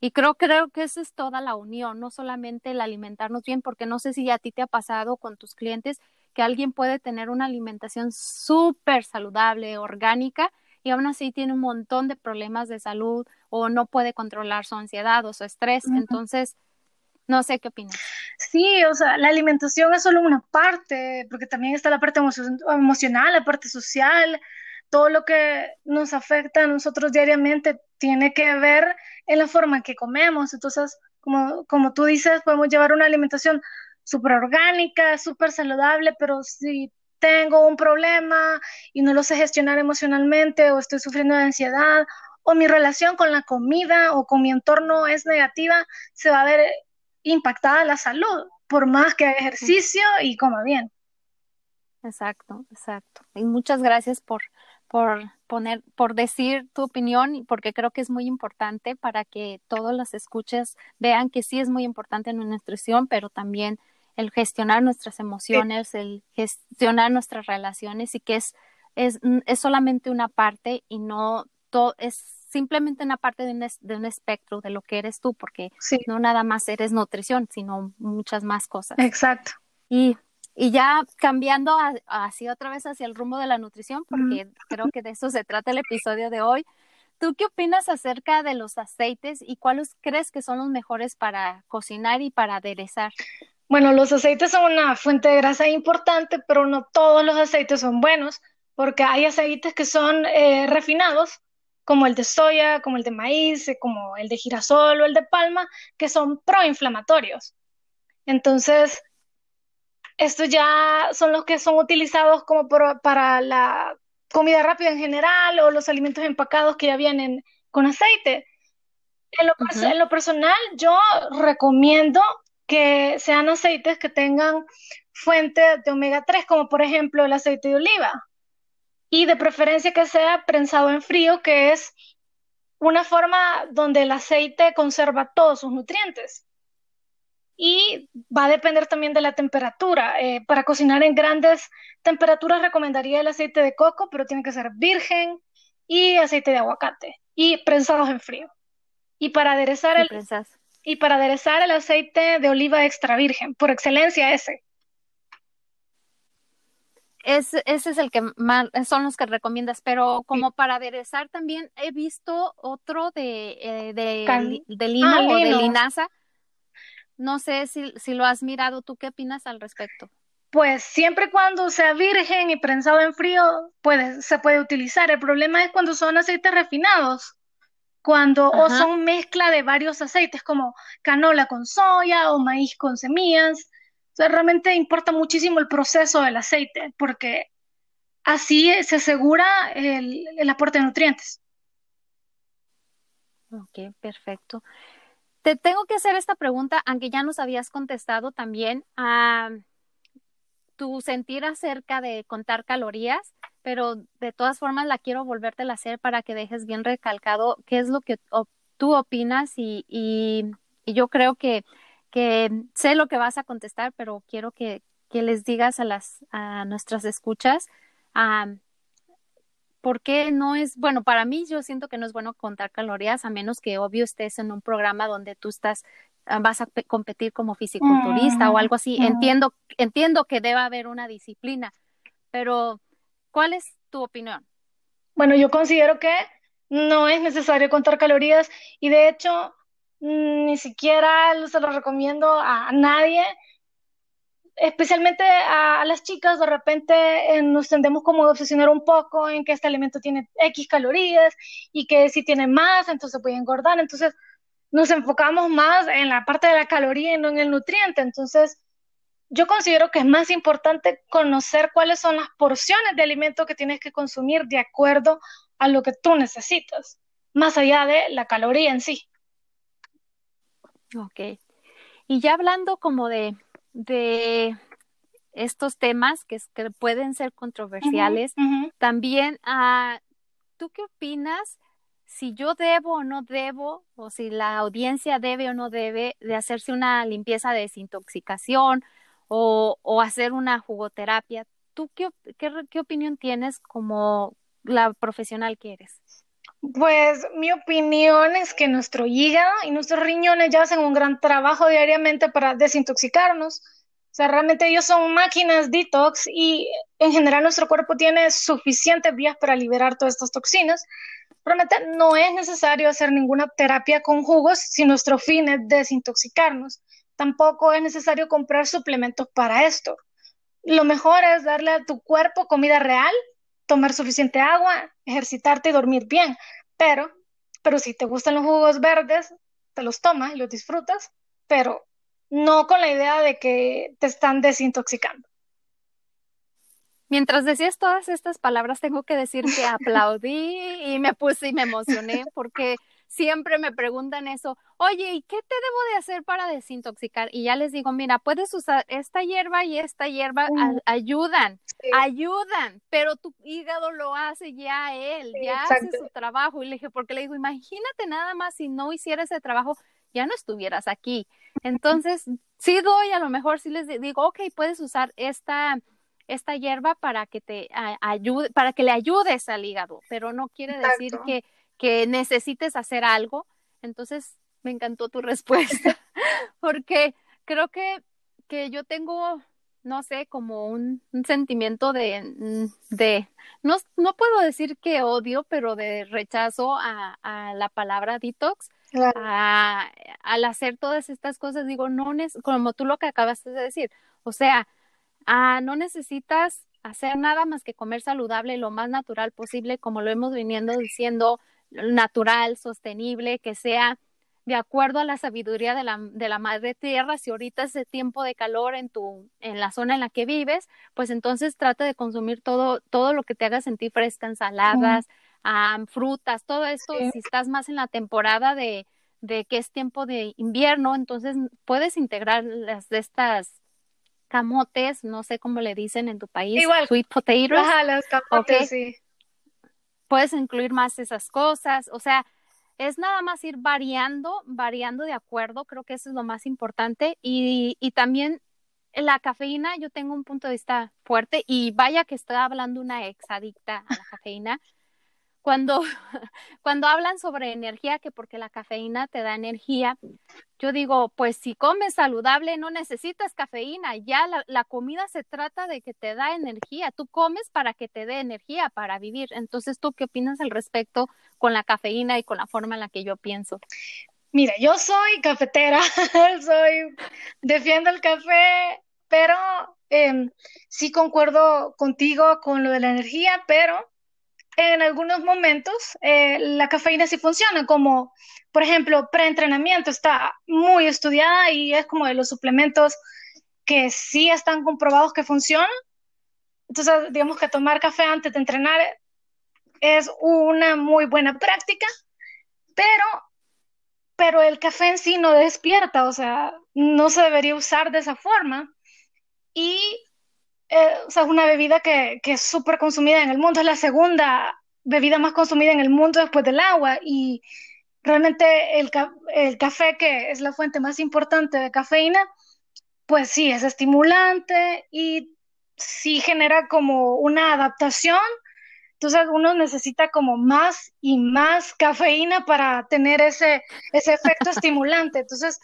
Y creo, creo que esa es toda la unión, no solamente el alimentarnos bien, porque no sé si a ti te ha pasado con tus clientes que alguien puede tener una alimentación súper saludable, orgánica, y aún así tiene un montón de problemas de salud o no puede controlar su ansiedad o su estrés. Entonces, no sé qué opinas. Sí, o sea, la alimentación es solo una parte, porque también está la parte emocional, la parte social, todo lo que nos afecta a nosotros diariamente tiene que ver en la forma en que comemos. Entonces, como, como tú dices, podemos llevar una alimentación súper orgánica, súper saludable, pero si tengo un problema y no lo sé gestionar emocionalmente o estoy sufriendo de ansiedad o mi relación con la comida o con mi entorno es negativa, se va a ver impactada la salud, por más que haga ejercicio y coma bien. Exacto, exacto. Y muchas gracias por, por poner, por decir tu opinión, porque creo que es muy importante para que todos los escuches vean que sí es muy importante en nuestra nutrición, pero también el gestionar nuestras emociones, el gestionar nuestras relaciones y que es, es, es solamente una parte y no todo, es simplemente una parte de un, de un espectro de lo que eres tú, porque no nada más eres nutrición, sino muchas más cosas. Exacto. Y y ya cambiando así otra vez hacia el rumbo de la nutrición, porque creo que de eso se trata el episodio de hoy. ¿Tú qué opinas acerca de los aceites y cuáles crees que son los mejores para cocinar y para aderezar? Bueno, los aceites son una fuente de grasa importante, pero no todos los aceites son buenos, porque hay aceites que son eh, refinados, como el de soya, como el de maíz, eh, como el de girasol o el de palma, que son proinflamatorios. Entonces, estos ya son los que son utilizados como para la comida rápida en general o los alimentos empacados que ya vienen con aceite. En lo, en lo personal, yo recomiendo que sean aceites que tengan fuente de omega 3, como por ejemplo el aceite de oliva. Y de preferencia que sea prensado en frío, que es una forma donde el aceite conserva todos sus nutrientes. Y va a depender también de la temperatura. Eh, para cocinar en grandes temperaturas recomendaría el aceite de coco, pero tiene que ser virgen y aceite de aguacate y prensados en frío. Y para aderezar el, y para aderezar el aceite de oliva extra virgen, por excelencia ese. ese es el que más son los que recomiendas, pero como para aderezar también he visto otro de, eh, de, de, lino ah, o de linaza. No sé si, si lo has mirado, ¿tú qué opinas al respecto? Pues siempre cuando sea virgen y prensado en frío, puede, se puede utilizar. El problema es cuando son aceites refinados cuando o son mezcla de varios aceites como canola con soya o maíz con semillas. O sea, realmente importa muchísimo el proceso del aceite porque así se asegura el, aporte de nutrientes. Ok, perfecto. Te tengo que hacer esta pregunta, aunque ya nos habías contestado también a tu sentir acerca de contar calorías pero de todas formas la quiero volverte a hacer para que dejes bien recalcado qué es lo que tú opinas y, y, yo creo que, sé lo que vas a contestar, pero quiero que, les digas a las a nuestras escuchas um, por qué no es bueno para mí yo siento que no es bueno contar calorías a menos que obvio estés en un programa donde tú estás ah, vas a competir como fisiculturista o algo así entiendo entiendo que debe haber una disciplina pero ¿Cuál es tu opinión? Bueno, yo considero que no es necesario contar calorías y de hecho mm, ni siquiera se lo recomiendo a, nadie, especialmente a, las chicas, de repente eh, nos tendemos como a obsesionar un poco en que este alimento tiene X calorías y que si tiene más, entonces puede engordar, entonces nos enfocamos más en la parte de la caloría y no en el nutriente, entonces yo considero que es más importante conocer cuáles son las porciones de alimento que tienes que consumir de acuerdo a lo que tú necesitas, más allá de la caloría en sí. Ok. Y ya hablando como de, de estos temas que, que pueden ser controversiales, también, uh, ¿tú qué opinas? si yo debo o no debo, o si la audiencia debe o no debe de hacerse una limpieza de desintoxicación o, hacer una jugoterapia. ¿Tú qué, qué, opinión tienes como la profesional que eres? Pues mi opinión es que nuestro hígado y nuestros riñones ya hacen un gran trabajo diariamente para desintoxicarnos. O sea, realmente ellos son máquinas detox y en general nuestro cuerpo tiene suficientes vías para liberar todas estas toxinas. Realmente no es necesario hacer ninguna terapia con jugos si nuestro fin es desintoxicarnos tampoco es necesario comprar suplementos para esto. Lo mejor es darle a tu cuerpo comida real, tomar suficiente agua, ejercitarte y dormir bien. Pero, pero si te gustan los jugos verdes, te los tomas y los disfrutas, pero no con la idea de que te están desintoxicando. Mientras decías todas estas palabras, tengo que decir que aplaudí y me puse y me emocioné porque siempre me preguntan eso, oye, ¿y qué te debo de hacer para desintoxicar? Y ya les digo, mira, puedes usar esta hierba y esta hierba ayudan, ayudan, pero tu hígado lo hace ya él, ya hace su trabajo. Y le dije, porque le digo, imagínate nada más si no hiciera ese trabajo, ya no estuvieras aquí. Entonces, sí doy, a lo mejor sí les digo, ok, puedes usar esta esta hierba para que te ayude, para que le ayudes al hígado, pero no quiere decir que que necesites hacer algo. Entonces, me encantó tu respuesta, porque creo que, que yo tengo no sé, como un, sentimiento de, de no, no, puedo decir que odio, pero de rechazo a, a la palabra detox. al hacer todas estas cosas, digo, no, como tú lo que acabas de decir, o sea, ah, no necesitas hacer nada más que comer saludable lo más natural posible, como lo hemos viniendo diciendo, natural, sostenible, que sea de acuerdo a la sabiduría de la, de la madre tierra, si ahorita es el tiempo de calor en tu, en la zona en la que vives, pues entonces trata de consumir todo, todo lo que te haga sentir fresca, ensaladas, frutas, todo esto, si estás más en la temporada de, de que es tiempo de invierno, entonces puedes integrar las de estas camotes, no sé cómo le dicen en tu país, Igual. sweet potatoes. Ajá, los camotes, sí. Puedes incluir más esas cosas, o sea, es nada más ir variando, variando de acuerdo, creo que eso es lo más importante. Y, y también la cafeína, yo tengo un punto de vista fuerte y vaya que estoy hablando una exadicta a la cafeína. Cuando, cuando hablan sobre energía, que porque la cafeína te da energía, yo digo, pues si comes saludable no necesitas cafeína, ya la, comida se trata de que te da energía, tú comes para que te dé energía para vivir. Entonces, ¿tú qué opinas al respecto con la cafeína y con la forma en la que yo pienso? Mira, yo soy cafetera, soy, defiendo el café, pero eh, sí concuerdo contigo con lo de la energía, pero en algunos momentos eh, la cafeína sí funciona, como por ejemplo preentrenamiento está muy estudiada y es como de los suplementos que sí están comprobados que funcionan. Entonces, digamos que tomar café antes de entrenar es una muy buena práctica, pero, pero el café en sí no despierta, o sea, no se debería usar de esa forma. Y eh, o sea, es una bebida que, que es súper consumida en el mundo, es la segunda bebida más consumida en el mundo después del agua y realmente el, el café, que es la fuente más importante de cafeína, pues sí, es estimulante y sí genera como una adaptación. Entonces uno necesita como más y más cafeína para tener ese, ese efecto estimulante. Entonces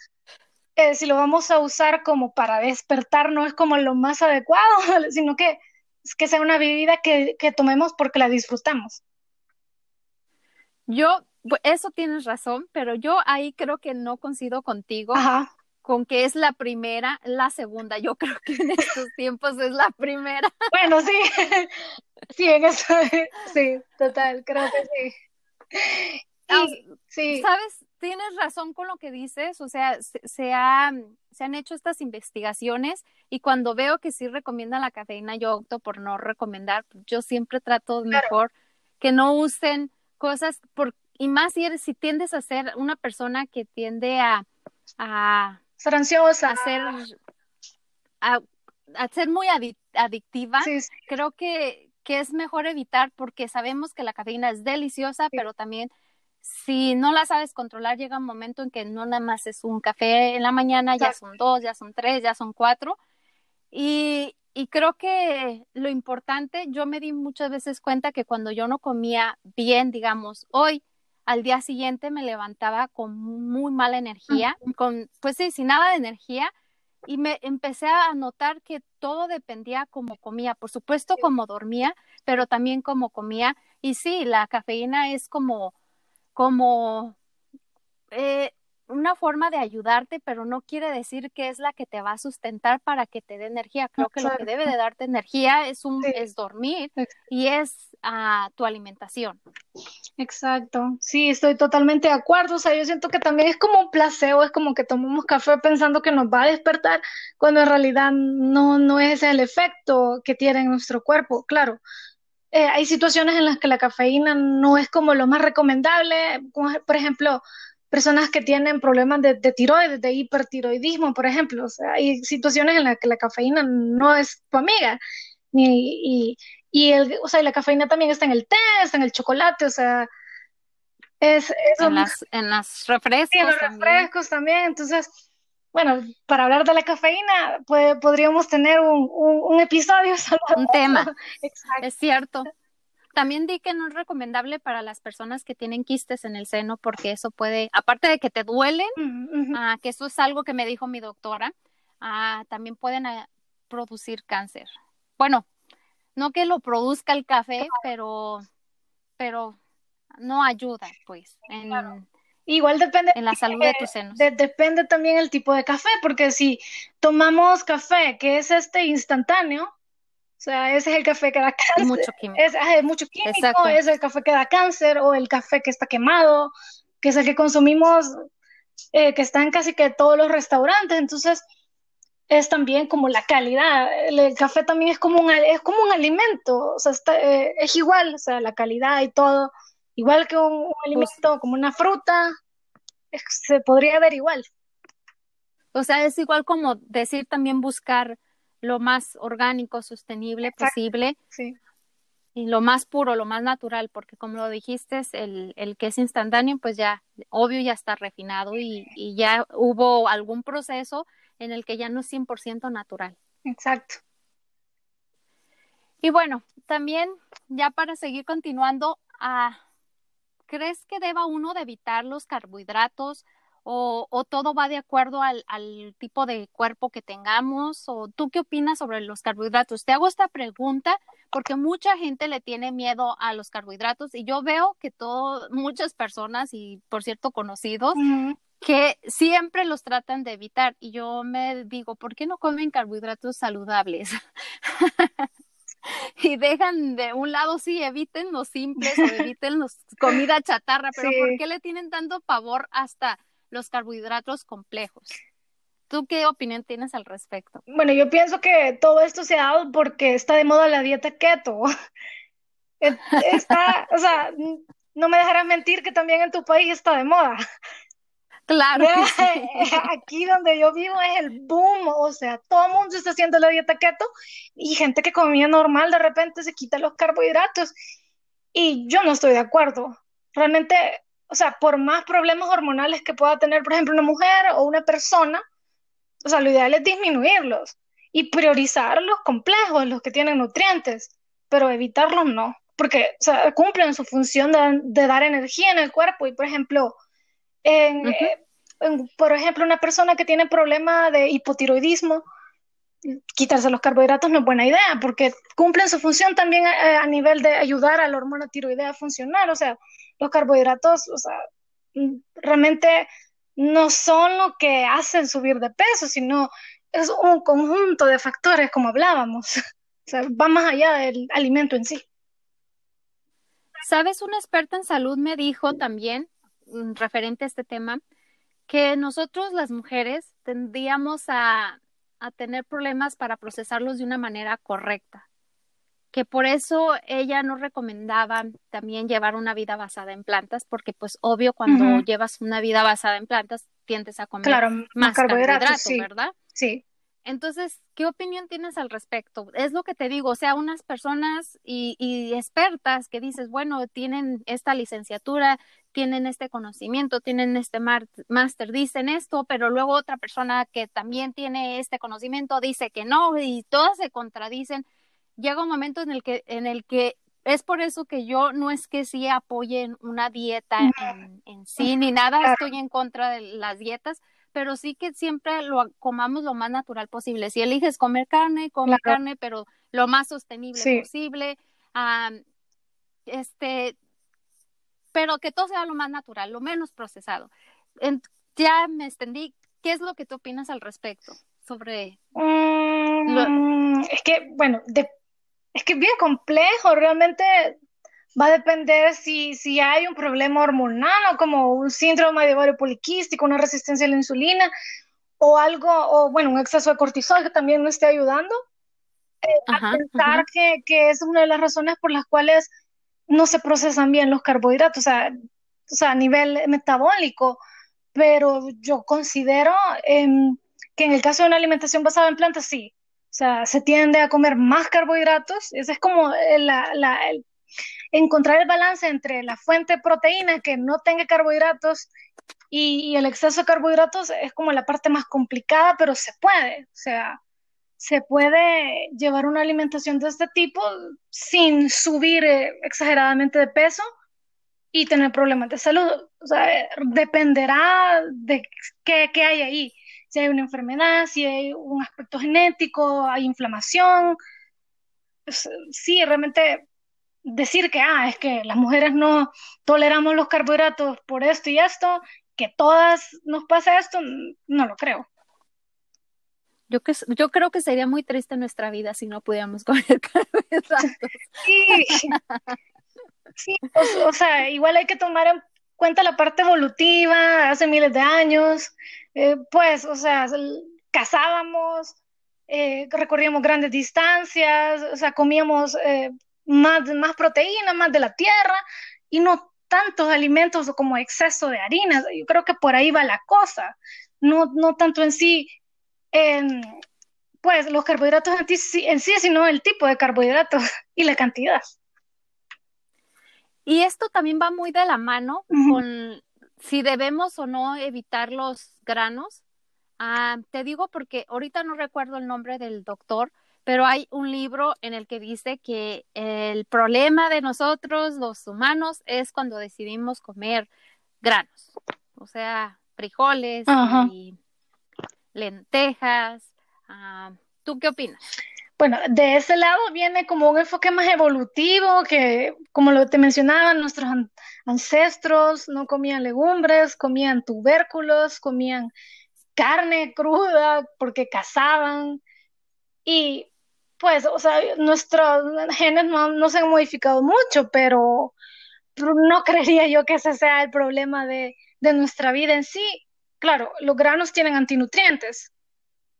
eh, si lo vamos a usar como para despertar, no es como lo más adecuado, sino que, es que sea una bebida que, que tomemos porque la disfrutamos. Yo, eso tienes razón, pero yo ahí creo que no coincido contigo. con que es la primera, la segunda. Yo creo que en estos tiempos es la primera. Bueno, sí, sí, en eso, sí, total, creo que sí. Ah, sí. ¿Sabes? Tienes razón con lo que dices, o sea, se, se, han hecho estas investigaciones y cuando veo que sí recomiendan la cafeína, yo opto por no recomendar. Yo siempre trato mejor que no usen cosas, por, y más si, eres, si tiendes a ser una persona que tiende a, a ser ansiosa, a ser, a, ser muy adictiva, creo que, que es mejor evitar porque sabemos que la cafeína es deliciosa, pero también si no la sabes controlar, llega un momento en que no nada más es un café en la mañana, ya son dos, ya son tres, ya son cuatro. Y, y creo que lo importante, yo me di muchas veces cuenta que cuando yo no comía bien, digamos, hoy, al día siguiente me levantaba con muy mala energía, con, pues sí, sin nada de energía, y me empecé a notar que todo dependía como comía, por supuesto como dormía, pero también como comía, y sí, la cafeína es como como eh, una forma de ayudarte, pero no quiere decir que es la que te va a sustentar para que te dé energía. Creo que lo que debe de darte energía es un es dormir y es uh, tu alimentación. Exacto. Sí, estoy totalmente de acuerdo. O sea, yo siento que también es como un placebo, es como que tomamos café pensando que nos va a despertar, cuando en realidad no, no es el efecto que tiene en nuestro cuerpo. Claro, eh, hay situaciones en las que la cafeína no es como lo más recomendable, como, por ejemplo, personas que tienen problemas de, tiroides, de hipertiroidismo, por ejemplo. O sea, hay situaciones en las que la cafeína no es tu amiga. Y, el, o sea, la cafeína también está en el té, está en el chocolate, o sea, es... en, las, en las refrescos. en los refrescos también. Entonces, bueno, para hablar de la cafeína, pues, podríamos tener un, un, episodio solo. Un tema. Es cierto. También di que no es recomendable para las personas que tienen quistes en el seno porque eso puede, aparte de que te duelen, ah, que eso es algo que me dijo mi doctora, ah, también pueden, ah, producir cáncer. Bueno, no que lo produzca el café, pero, pero no ayuda, pues, en, Igual depende en la salud de tus senos. depende también el tipo de café, porque si tomamos café que es este instantáneo, o sea, ese es el café que da cáncer. Mucho químico. Es, es mucho químico, es el café que da cáncer o el café que está quemado, que es el que consumimos, eh, que está en casi que todos los restaurantes. Entonces, es también como la calidad. El, café también es como un, es como un alimento, o sea, eh, es igual, o sea, la calidad y todo. Igual que un, alimento, como una fruta, se podría ver igual. O sea, es igual como decir también buscar lo más orgánico, sostenible posible. Sí. Y lo más puro, lo más natural, porque como lo dijiste, el, el que es instantáneo, pues ya, obvio, ya está refinado y, y ya hubo algún proceso en el que ya no es 100% natural. Exacto. Y bueno, también ya para seguir continuando, a ¿crees que deba uno de evitar los carbohidratos o, todo va de acuerdo al, tipo de cuerpo que tengamos? ¿O tú qué opinas sobre los carbohidratos? Te hago esta pregunta porque mucha gente le tiene miedo a los carbohidratos y yo veo que todo, muchas personas y por cierto conocidos que siempre los tratan de evitar y yo me digo, ¿por qué no comen carbohidratos saludables? y dejan de un lado, sí, eviten los simples o eviten los comida chatarra, pero ¿por qué le tienen tanto pavor hasta los carbohidratos complejos? ¿Tú qué opinión tienes al respecto? Bueno, yo pienso que todo esto se ha dado porque está de moda la dieta keto. Está, o sea, no me dejarás mentir que también en tu país está de moda. Claro. Aquí donde yo vivo es el boom, o sea, todo mundo está haciendo la dieta keto y gente que comía normal de repente se quita los carbohidratos y yo no estoy de acuerdo. Realmente, o sea, por más problemas hormonales que pueda tener, por ejemplo, una mujer o una persona, o sea, lo ideal es disminuirlos y priorizar los complejos, los que tienen nutrientes, pero evitarlos no, porque, o sea, cumplen su función de dar energía en el cuerpo y, por ejemplo, eh, en, por ejemplo, una persona que tiene problema de hipotiroidismo, quitarse los carbohidratos no es buena idea, porque cumplen su función también a, nivel de ayudar a la hormona tiroidea a funcionar. O sea, los carbohidratos, o sea, realmente no son lo que hacen subir de peso, sino es un conjunto de factores, como hablábamos. O sea, va más allá del alimento en sí. Sabes, una experta en salud me dijo también referente a este tema, que nosotros las mujeres tendríamos a, a tener problemas para procesarlos de una manera correcta, que por eso ella nos recomendaba también llevar una vida basada en plantas, porque pues obvio cuando llevas una vida basada en plantas tiendes a comer más carbohidratos, ¿verdad? Sí. Entonces, ¿qué opinión tienes al respecto? Es lo que te digo, o sea, unas personas y, y expertas que dices, bueno, tienen esta licenciatura, tienen este conocimiento, tienen este máster, dicen esto, pero luego otra persona que también tiene este conocimiento dice que no y todas se contradicen. Llega un momento en el que, en el que es por eso que yo no es que sí apoyen una dieta en, sí ni nada, estoy en contra de las dietas, pero sí que siempre lo comamos lo más natural posible. Si eliges comer carne, come carne, pero lo más sostenible posible. este, pero que todo sea lo más natural, lo menos procesado. ya me extendí. ¿Qué es lo que tú opinas al respecto sobre? Mm, es que, bueno, es que es bien complejo, realmente va a depender si, si hay un problema hormonal o como un síndrome de ovario poliquístico, una resistencia a la insulina o algo, o bueno, un exceso de cortisol que también no esté ayudando. Eh, a pensar que, que es una de las razones por las cuales no se procesan bien los carbohidratos, o sea, o sea a nivel metabólico, pero yo considero em, que en el caso de una alimentación basada en plantas, sí, o sea, se tiende a comer más carbohidratos, ese es como la, el, encontrar el balance entre la fuente de proteína que no tenga carbohidratos y, el exceso de carbohidratos es como la parte más complicada, pero se puede, o sea, se puede llevar una alimentación de este tipo sin subir eh, exageradamente de peso y tener problemas de salud. O sea, dependerá de qué, qué, hay ahí. si hay una enfermedad, si hay un aspecto genético, hay inflamación. Pues, sí, realmente decir que, ah, es que las mujeres no toleramos los carbohidratos por esto y esto, que todas nos pasa esto, no lo creo. Yo, que, yo creo que sería muy triste nuestra vida si no pudiéramos comer carbohidratos. Sí, sí o, sea, igual hay que tomar en cuenta la parte evolutiva, hace miles de años, eh, pues, o sea, cazábamos, eh, recorríamos grandes distancias, o sea, comíamos eh, más, más proteína, más de la tierra y no tantos alimentos como exceso de harinas. Yo creo que por ahí va la cosa, no, no tanto en sí, pues los carbohidratos en, sí, sino el tipo de carbohidratos y la cantidad. Y esto también va muy de la mano con si debemos o no evitar los granos. Ah, te digo porque ahorita no recuerdo el nombre del doctor, pero hay un libro en el que dice que el problema de nosotros, los humanos, es cuando decidimos comer granos, o sea, frijoles y lentejas. Ah, ¿Tú qué opinas? Bueno, de ese lado viene como un enfoque más evolutivo, que como lo te mencionaba, nuestros ancestros no comían legumbres, comían tubérculos, comían carne cruda porque cazaban. Y pues, o sea, nuestros genes no, se han modificado mucho, pero no creería yo que ese sea el problema de, nuestra vida en sí. Claro, los granos tienen antinutrientes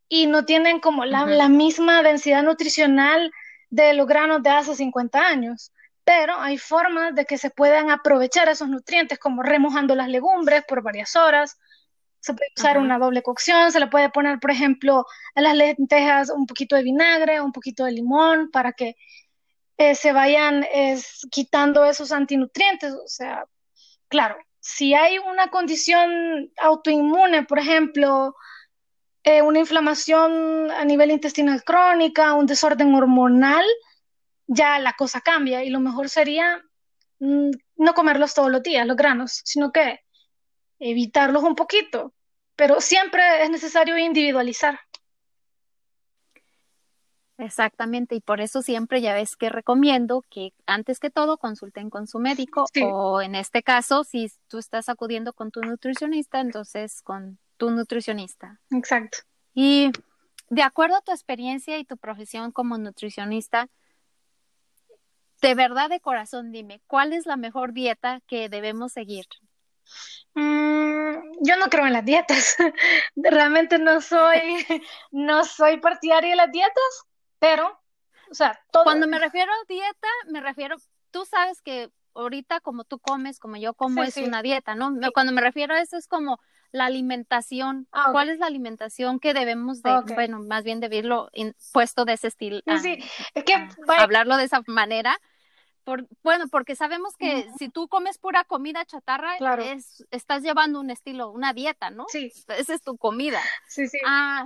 y no tienen como la, la, misma densidad nutricional de los granos de hace 50 años, pero hay formas de que se puedan aprovechar esos nutrientes, como remojando las legumbres por varias horas se puede usar una doble cocción, se le puede poner, por ejemplo, a las lentejas un poquito de vinagre, un poquito de limón para que eh, se vayan quitando esos antinutrientes. O sea, claro, si hay una condición autoinmune, por ejemplo, eh, una inflamación a nivel intestinal crónica, un desorden hormonal, ya la cosa cambia y lo mejor sería mm, no comerlos todos los días, los granos, sino que evitarlos un poquito, pero siempre es necesario individualizar. Exactamente, y por eso siempre ya ves que recomiendo que antes que todo consulten con su médico o en este caso, si tú estás acudiendo con tu nutricionista, entonces con tu nutricionista. Exacto. Y de acuerdo a tu experiencia y tu profesión como nutricionista, de verdad de corazón dime, ¿cuál es la mejor dieta que debemos seguir? Mm, yo no creo en las dietas. Realmente no soy, no soy partidaria de las dietas, pero, o sea, Cuando me refiero a dieta, me refiero, tú sabes que ahorita como tú comes, como yo como, es una dieta, ¿no? Cuando me refiero a eso es como la alimentación. Ah, ¿Cuál es la alimentación que debemos de, bueno, más bien de verlo puesto de ese estilo? Sí, es que hablarlo de esa manera bueno, porque sabemos que si tú comes pura comida chatarra, es, estás llevando un estilo, una dieta, ¿no? Sí. Esa es tu comida. Sí, sí. Ah,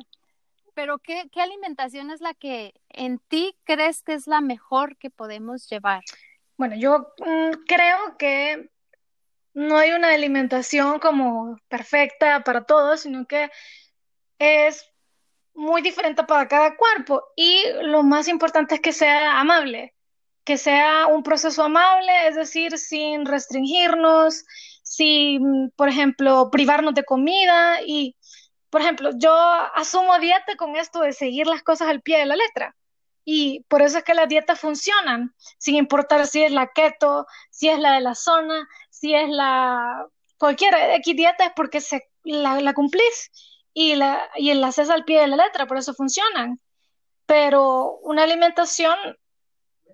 pero ¿qué, ¿qué alimentación es la que en ti crees que es la mejor que podemos llevar? Bueno, yo mm, creo que no hay una alimentación como perfecta para todos, sino que es muy diferente para cada cuerpo y lo más importante es que sea amable que sea un proceso amable, es decir, sin restringirnos, sin, por ejemplo, privarnos de comida y, por ejemplo, yo asumo dieta con esto de seguir las cosas al pie de la letra. Y por eso es que las dietas funcionan, sin importar si es la keto, si es la de la zona, si es la cualquier X dieta, es porque se, la, cumplís y, la, y la al pie de la letra, por eso funcionan. Pero una alimentación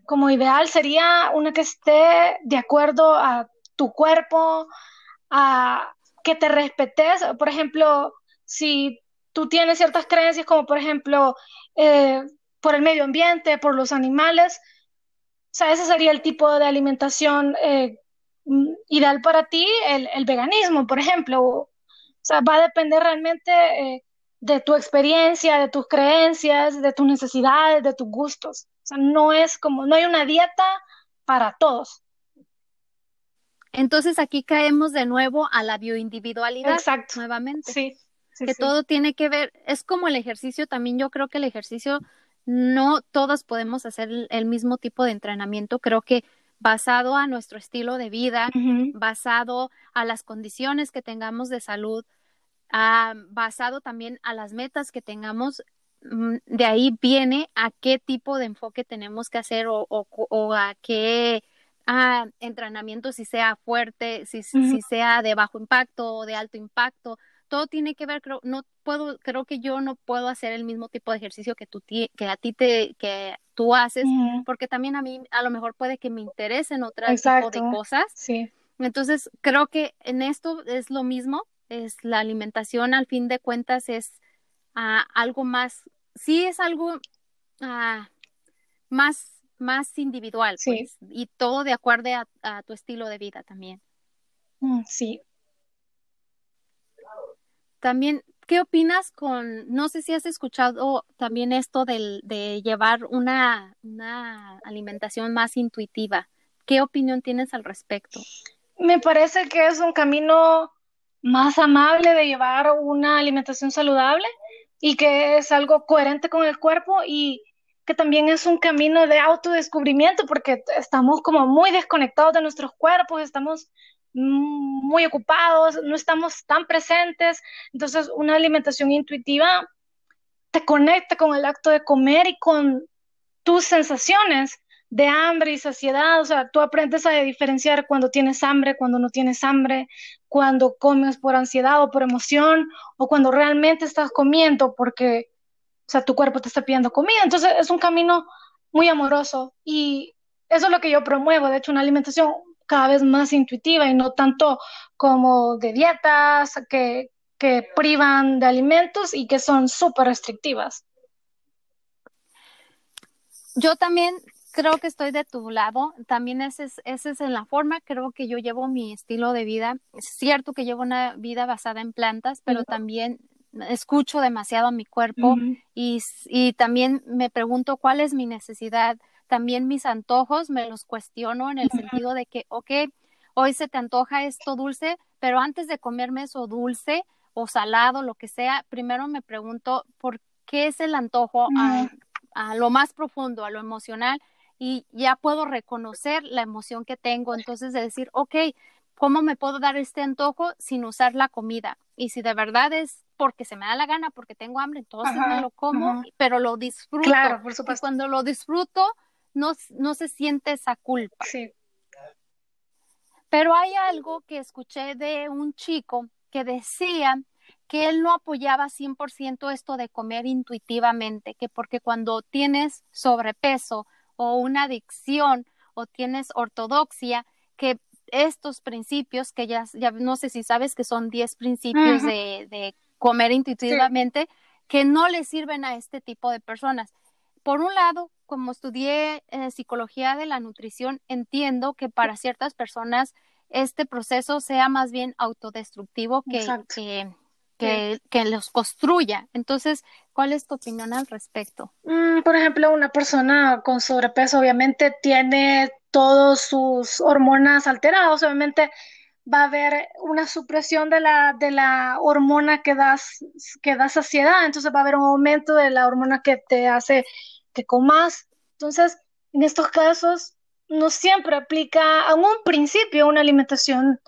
como ideal sería una que esté de acuerdo a tu cuerpo, a que te respetes. Por ejemplo, si tú tienes ciertas creencias como por ejemplo eh, por el medio ambiente, por los animales, o sea, ese sería el tipo de alimentación eh, ideal para ti, el, veganismo, por ejemplo. O sea, va a depender realmente eh, de tu experiencia, de tus creencias, de tus necesidades, de tus gustos. O sea, no es como, no hay una dieta para todos. Entonces aquí caemos de nuevo a la bioindividualidad. Exacto. Nuevamente. Sí. que todo tiene que ver, es como el ejercicio también, yo creo que el ejercicio no todos podemos hacer el, mismo tipo de entrenamiento, creo que basado a nuestro estilo de vida, basado a las condiciones que tengamos de salud, basado también a las metas que tengamos, de ahí viene a qué tipo de enfoque tenemos que hacer o, o, a qué ah, entrenamiento, si sea fuerte, si, si sea de bajo impacto o de alto impacto, todo tiene que ver, creo, no puedo, creo que yo no puedo hacer el mismo tipo de ejercicio que tú, que a ti te, que tú haces, porque también a mí a lo mejor puede que me interesen tipo de cosas. Sí. Entonces, creo que en esto es lo mismo, es la alimentación al fin de cuentas es ah, algo más, sí es algo ah, más más individual, pues, y todo de acuerdo a, tu estilo de vida también. Mm, sí. También, ¿qué opinas con, no sé si has escuchado también esto del, de llevar una, una alimentación más intuitiva? ¿Qué opinión tienes al respecto? Me parece que es un camino más amable de llevar una alimentación saludable y que es algo coherente con el cuerpo y que también es un camino de autodescubrimiento porque estamos como muy desconectados de nuestros cuerpos, estamos muy ocupados, no estamos tan presentes, entonces una alimentación intuitiva te conecta con el acto de comer y con tus sensaciones de hambre y saciedad, o sea, tú aprendes a diferenciar cuando tienes hambre, cuando no tienes hambre, cuando comes por ansiedad o por emoción, o cuando realmente estás comiendo porque o sea, tu cuerpo te está pidiendo comida. Entonces es un camino muy amoroso y eso es lo que yo promuevo, de hecho, una alimentación cada vez más intuitiva y no tanto como de dietas que, que privan de alimentos y que son súper restrictivas. Yo también creo que estoy de tu lado, también ese es, ese es en la forma, creo que yo llevo mi estilo de vida, es cierto que llevo una vida basada en plantas, pero también escucho demasiado a mi cuerpo y, y, también me pregunto cuál es mi necesidad. También mis antojos me los cuestiono en el sentido de que, ok, hoy se te antoja esto dulce, pero antes de comerme eso dulce o salado, lo que sea, primero me pregunto por qué es el antojo a, a lo más profundo, a lo emocional, y ya puedo reconocer la emoción que tengo. Entonces, de decir, ok, ¿cómo me puedo dar este antojo sin usar la comida? Y si de verdad es porque se me da la gana, porque tengo hambre, entonces me lo como, pero lo disfruto. Claro, por supuesto. Y cuando lo disfruto, no, no se siente esa culpa. Sí. Pero hay algo que escuché de un chico que decía que él no apoyaba 100% esto de comer intuitivamente, que porque cuando tienes sobrepeso o una adicción o tienes ortodoxia, que estos principios, que ya, ya no sé si sabes que son 10 principios de, de comer intuitivamente que no le sirven a este tipo de personas. Por un lado, como estudié eh, psicología de la nutrición, entiendo que para ciertas personas este proceso sea más bien autodestructivo que, que, que, los construya. Entonces, ¿cuál es tu opinión al respecto? Mm, por ejemplo, una persona con sobrepeso obviamente tiene todas sus hormonas alteradas, obviamente va a haber una supresión de la, de la hormona que, das, que da saciedad, entonces va a haber un aumento de la hormona que te hace que comas. Entonces, en estos casos, no siempre aplica a un principio una alimentación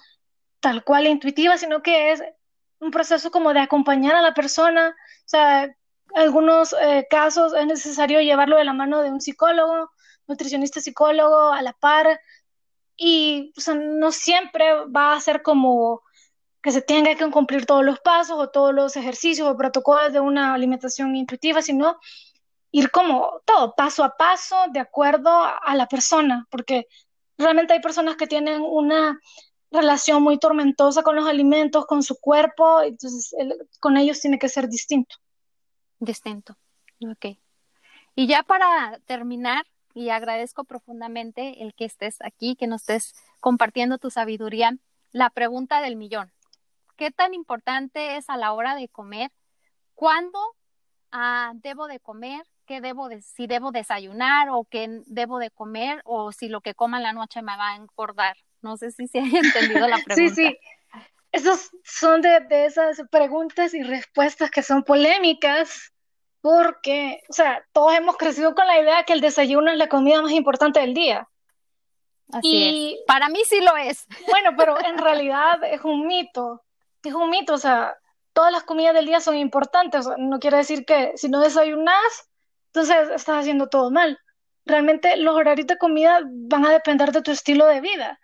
tal cual intuitiva, sino que es un proceso como de acompañar a la persona. O sea, algunos eh, casos es necesario llevarlo de la mano de un psicólogo, nutricionista psicólogo, a la par, y no siempre va a ser como que se tenga que cumplir todos los pasos o todos los ejercicios o protocolos de una alimentación intuitiva, sino ir como todo, paso a paso, de acuerdo a la persona, porque realmente hay personas que tienen una relación muy tormentosa con los alimentos, con su cuerpo, entonces con ellos tiene que ser distinto. Distinto, ok. Y ya para terminar, y agradezco profundamente el que estés aquí, que nos estés compartiendo tu sabiduría. La pregunta del millón. ¿Qué tan importante es a la hora de comer? ¿Cuándo ah, debo de comer? ¿Qué debo de, si debo desayunar o qué debo de comer o si lo que coma en la noche me va a engordar? No sé si se ha entendido la pregunta. Sí, sí. esas son de, de esas preguntas y respuestas que son polémicas, porque, o sea, todos hemos crecido con la idea de que el desayuno es la comida más importante del día. Así y, es. Para mí sí lo es. Bueno, pero en realidad es un mito. Es un mito, o sea, todas las comidas del día son importantes. no quiere decir que si no desayunas, entonces estás haciendo todo mal. Realmente los horarios de comida van a depender de tu estilo de vida.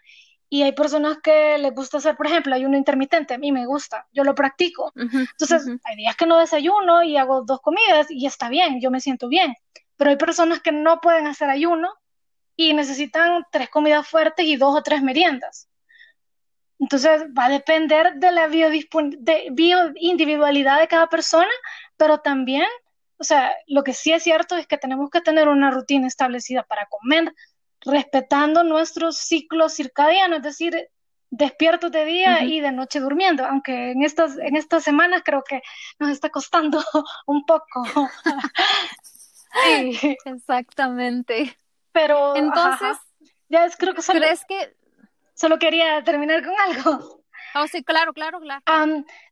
Y hay personas que les gusta hacer, por ejemplo, ayuno intermitente, a mí me gusta, yo lo practico. Entonces, hay días que no desayuno y hago dos comidas y está bien, yo me siento bien. Pero hay personas que no pueden hacer ayuno y necesitan tres comidas fuertes y dos o tres meriendas. Entonces, va a depender de la bioindividualidad de cada persona, pero también, o sea, lo que sí es cierto es que tenemos que tener una rutina establecida para comer, respetando nuestro ciclo circadiano, es decir, despierto de día y de noche durmiendo, aunque en estas, en estas semanas creo que nos está costando un poco. sí. Exactamente. Pero entonces, ya es, creo que solo, ¿crees que solo quería terminar con algo? Oh, sí, claro, claro, claro.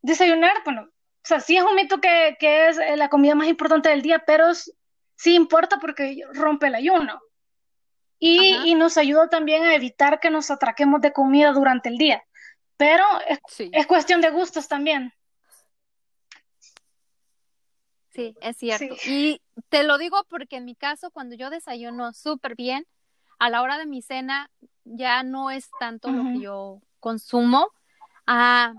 desayunar, bueno, o sea, sí es un mito que, que es la comida más importante del día, pero sí importa porque rompe el ayuno. Y, nos ayuda también a evitar que nos atraquemos de comida durante el día. Pero es, cuestión de gustos también. Sí, es cierto. Y te lo digo porque en mi caso, cuando yo desayuno súper bien, a la hora de mi cena ya no es tanto lo que yo consumo. Ah,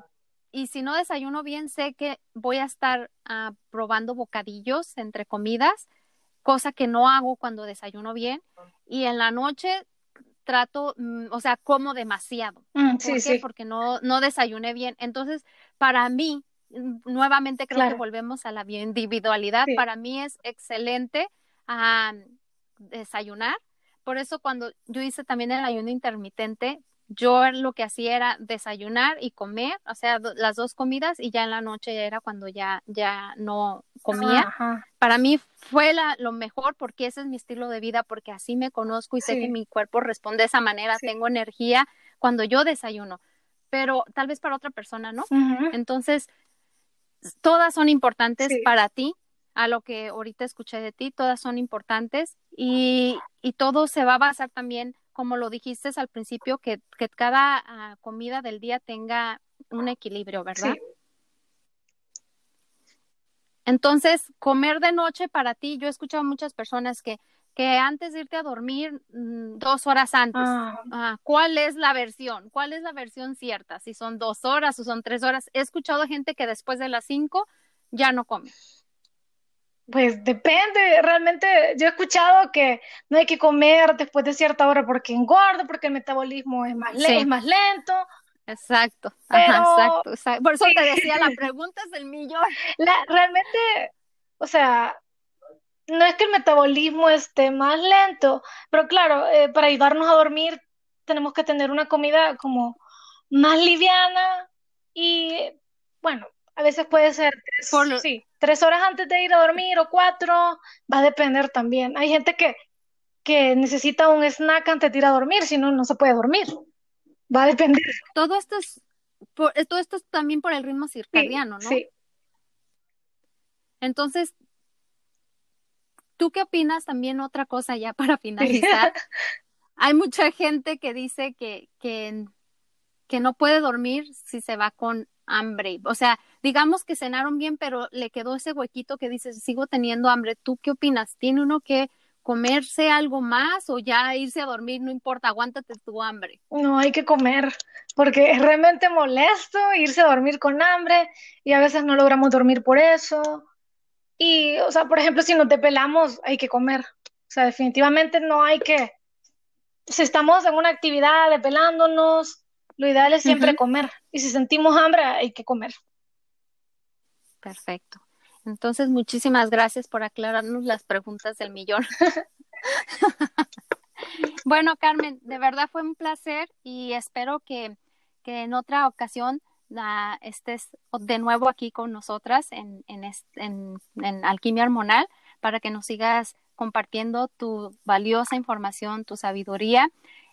y si no desayuno bien, sé que voy a estar ah, probando bocadillos entre comidas cosa que no hago cuando desayuno bien. Y en la noche trato, mm, o sea, como demasiado. Mm, ¿Por qué? Porque no, no desayuné bien. Entonces, para mí, mm, nuevamente creo que volvemos a la individualidad. Para mí es excelente desayunar. Por eso cuando yo hice también el ayuno intermitente, yo lo que hacía era desayunar y comer, o sea, las dos comidas y ya en la noche era cuando ya, ya no comía. Para mí fue la, lo mejor porque ese es mi estilo de vida, porque así me conozco y sé que mi cuerpo responde de esa manera, tengo energía cuando yo desayuno, pero tal vez para otra persona, ¿no? Entonces, todas son importantes para ti, a lo que ahorita escuché de ti, todas son importantes y, y todo se va a basar también como lo dijiste al principio, que, cada ah, comida del día tenga un equilibrio, ¿verdad? Sí. Entonces, comer de noche para ti, yo he escuchado a muchas personas que, que antes de irte a dormir, mm, dos horas antes, ah. Ah, ¿cuál es la versión? ¿Cuál es la versión cierta? Si son dos horas o son tres horas. He escuchado gente que después de las cinco ya no come. Pues depende, realmente yo he escuchado que no hay que comer después de cierta hora porque engorda, porque el metabolismo es más, es más lento. Exacto, Ajá, exacto, Por eso te decía, la pregunta es del millón. La, realmente, o sea, no es que el metabolismo esté más lento, pero claro, eh, para ayudarnos a dormir tenemos que tener una comida como más liviana y, bueno, a veces puede ser tres, sí, tres horas antes de ir a dormir o cuatro, va a depender también. Hay gente que, que necesita un snack antes de ir a dormir, si no, no se puede dormir. Va a depender. Todo esto es, por, todo esto es también por el ritmo circadiano, ¿no? Sí. Entonces, ¿tú qué opinas también otra cosa ya para finalizar? Hay mucha gente que dice que, que, que no puede dormir si se va con hambre. O sea, digamos que cenaron bien, pero le quedó ese huequito que dices, sigo teniendo hambre. ¿Tú qué opinas? ¿Tiene uno que comerse algo más o ya irse a dormir? No importa, aguántate tu hambre. No, hay que comer, porque es realmente molesto irse a dormir con hambre y a veces no logramos dormir por eso. Y, o sea, por ejemplo, si no te pelamos, hay que comer. O sea, definitivamente no hay que, si estamos en una actividad de pelándonos, lo ideal es siempre comer. Y si sentimos hambre, hay que comer. Perfecto. Entonces, muchísimas gracias por aclararnos las preguntas del millón. bueno, Carmen, de verdad fue un placer y espero que, en otra ocasión estés de nuevo aquí con nosotras en, en Alquimia Hormonal para que nos sigas compartiendo tu valiosa información, tu sabiduría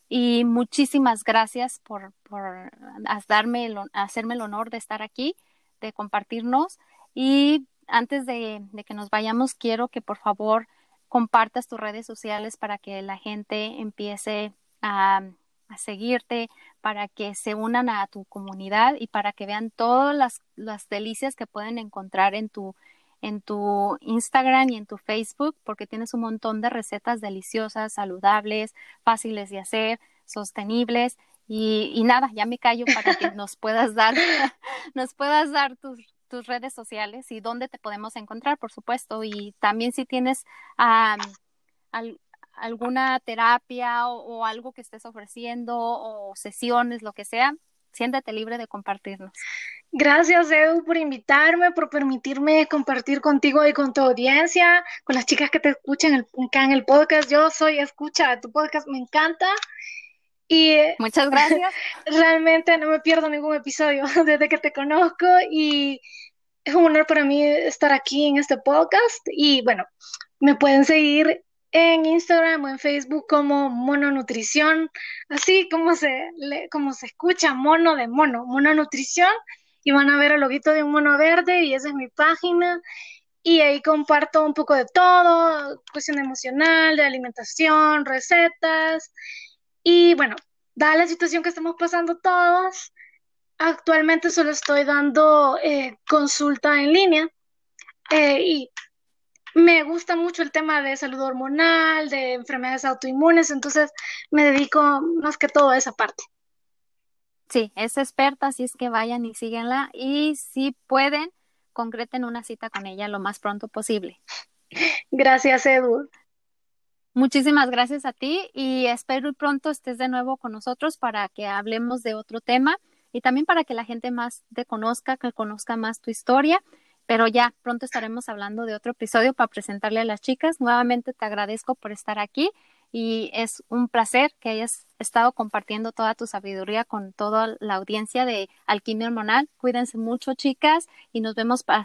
Y muchísimas gracias por, por hacerme el honor de estar aquí, de compartirnos. Y antes de, de que nos vayamos, quiero que por favor compartas tus redes sociales para que la gente empiece a, a, seguirte, para que se unan a tu comunidad y para que vean todas las, las delicias que pueden encontrar en tu, en tu Instagram y en tu Facebook, porque tienes un montón de recetas deliciosas, saludables, fáciles de hacer, sostenibles. Y, y nada, ya me callo para que nos puedas dar, nos puedas dar tus, tus redes sociales y dónde te podemos encontrar, por supuesto. Y también si tienes alguna terapia o, algo que estés ofreciendo o sesiones, lo que sea, siéntete libre de compartirnos. Gracias, Edu, por invitarme, por permitirme compartir contigo y con tu audiencia, con las chicas que te escuchan acá en el podcast. Yo soy escucha de tu podcast, me encanta. Y muchas gracias. Realmente no me pierdo ningún episodio desde que te conozco y es un honor para mí estar aquí en este podcast. Y bueno, me pueden seguir en Instagram o en Facebook como Mononutrición, así como se, como se escucha, mono de mono, Mononutrición, y van a ver el loguito de un mono verde y esa es mi página. Y ahí comparto un poco de todo, cuestión emocional, de alimentación, recetas. Y bueno, dada la situación que estamos pasando todos, actualmente solo estoy dando eh, consulta en línea eh, y me gusta mucho el tema de salud hormonal, de enfermedades autoinmunes, entonces me dedico más que todo a esa parte. Sí, es experta, así es que vayan y síguenla y si pueden, concreten una cita con ella lo más pronto posible. Gracias, Edu. Muchísimas gracias a ti y espero pronto estés de nuevo con nosotros para que hablemos de otro tema y también para que la gente más te conozca, que conozca más tu historia. Pero ya pronto estaremos hablando de otro episodio para presentarle a las chicas. Nuevamente te agradezco por estar aquí y es un placer que hayas estado compartiendo toda tu sabiduría con toda la audiencia de Alquimia Hormonal. Cuídense mucho, chicas, y nos vemos para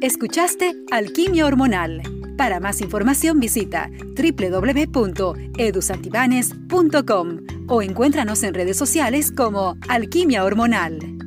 Escuchaste Alquimia Hormonal. Para más información visita www.edusantibanes.com o encuéntranos en redes sociales como Alquimia Hormonal.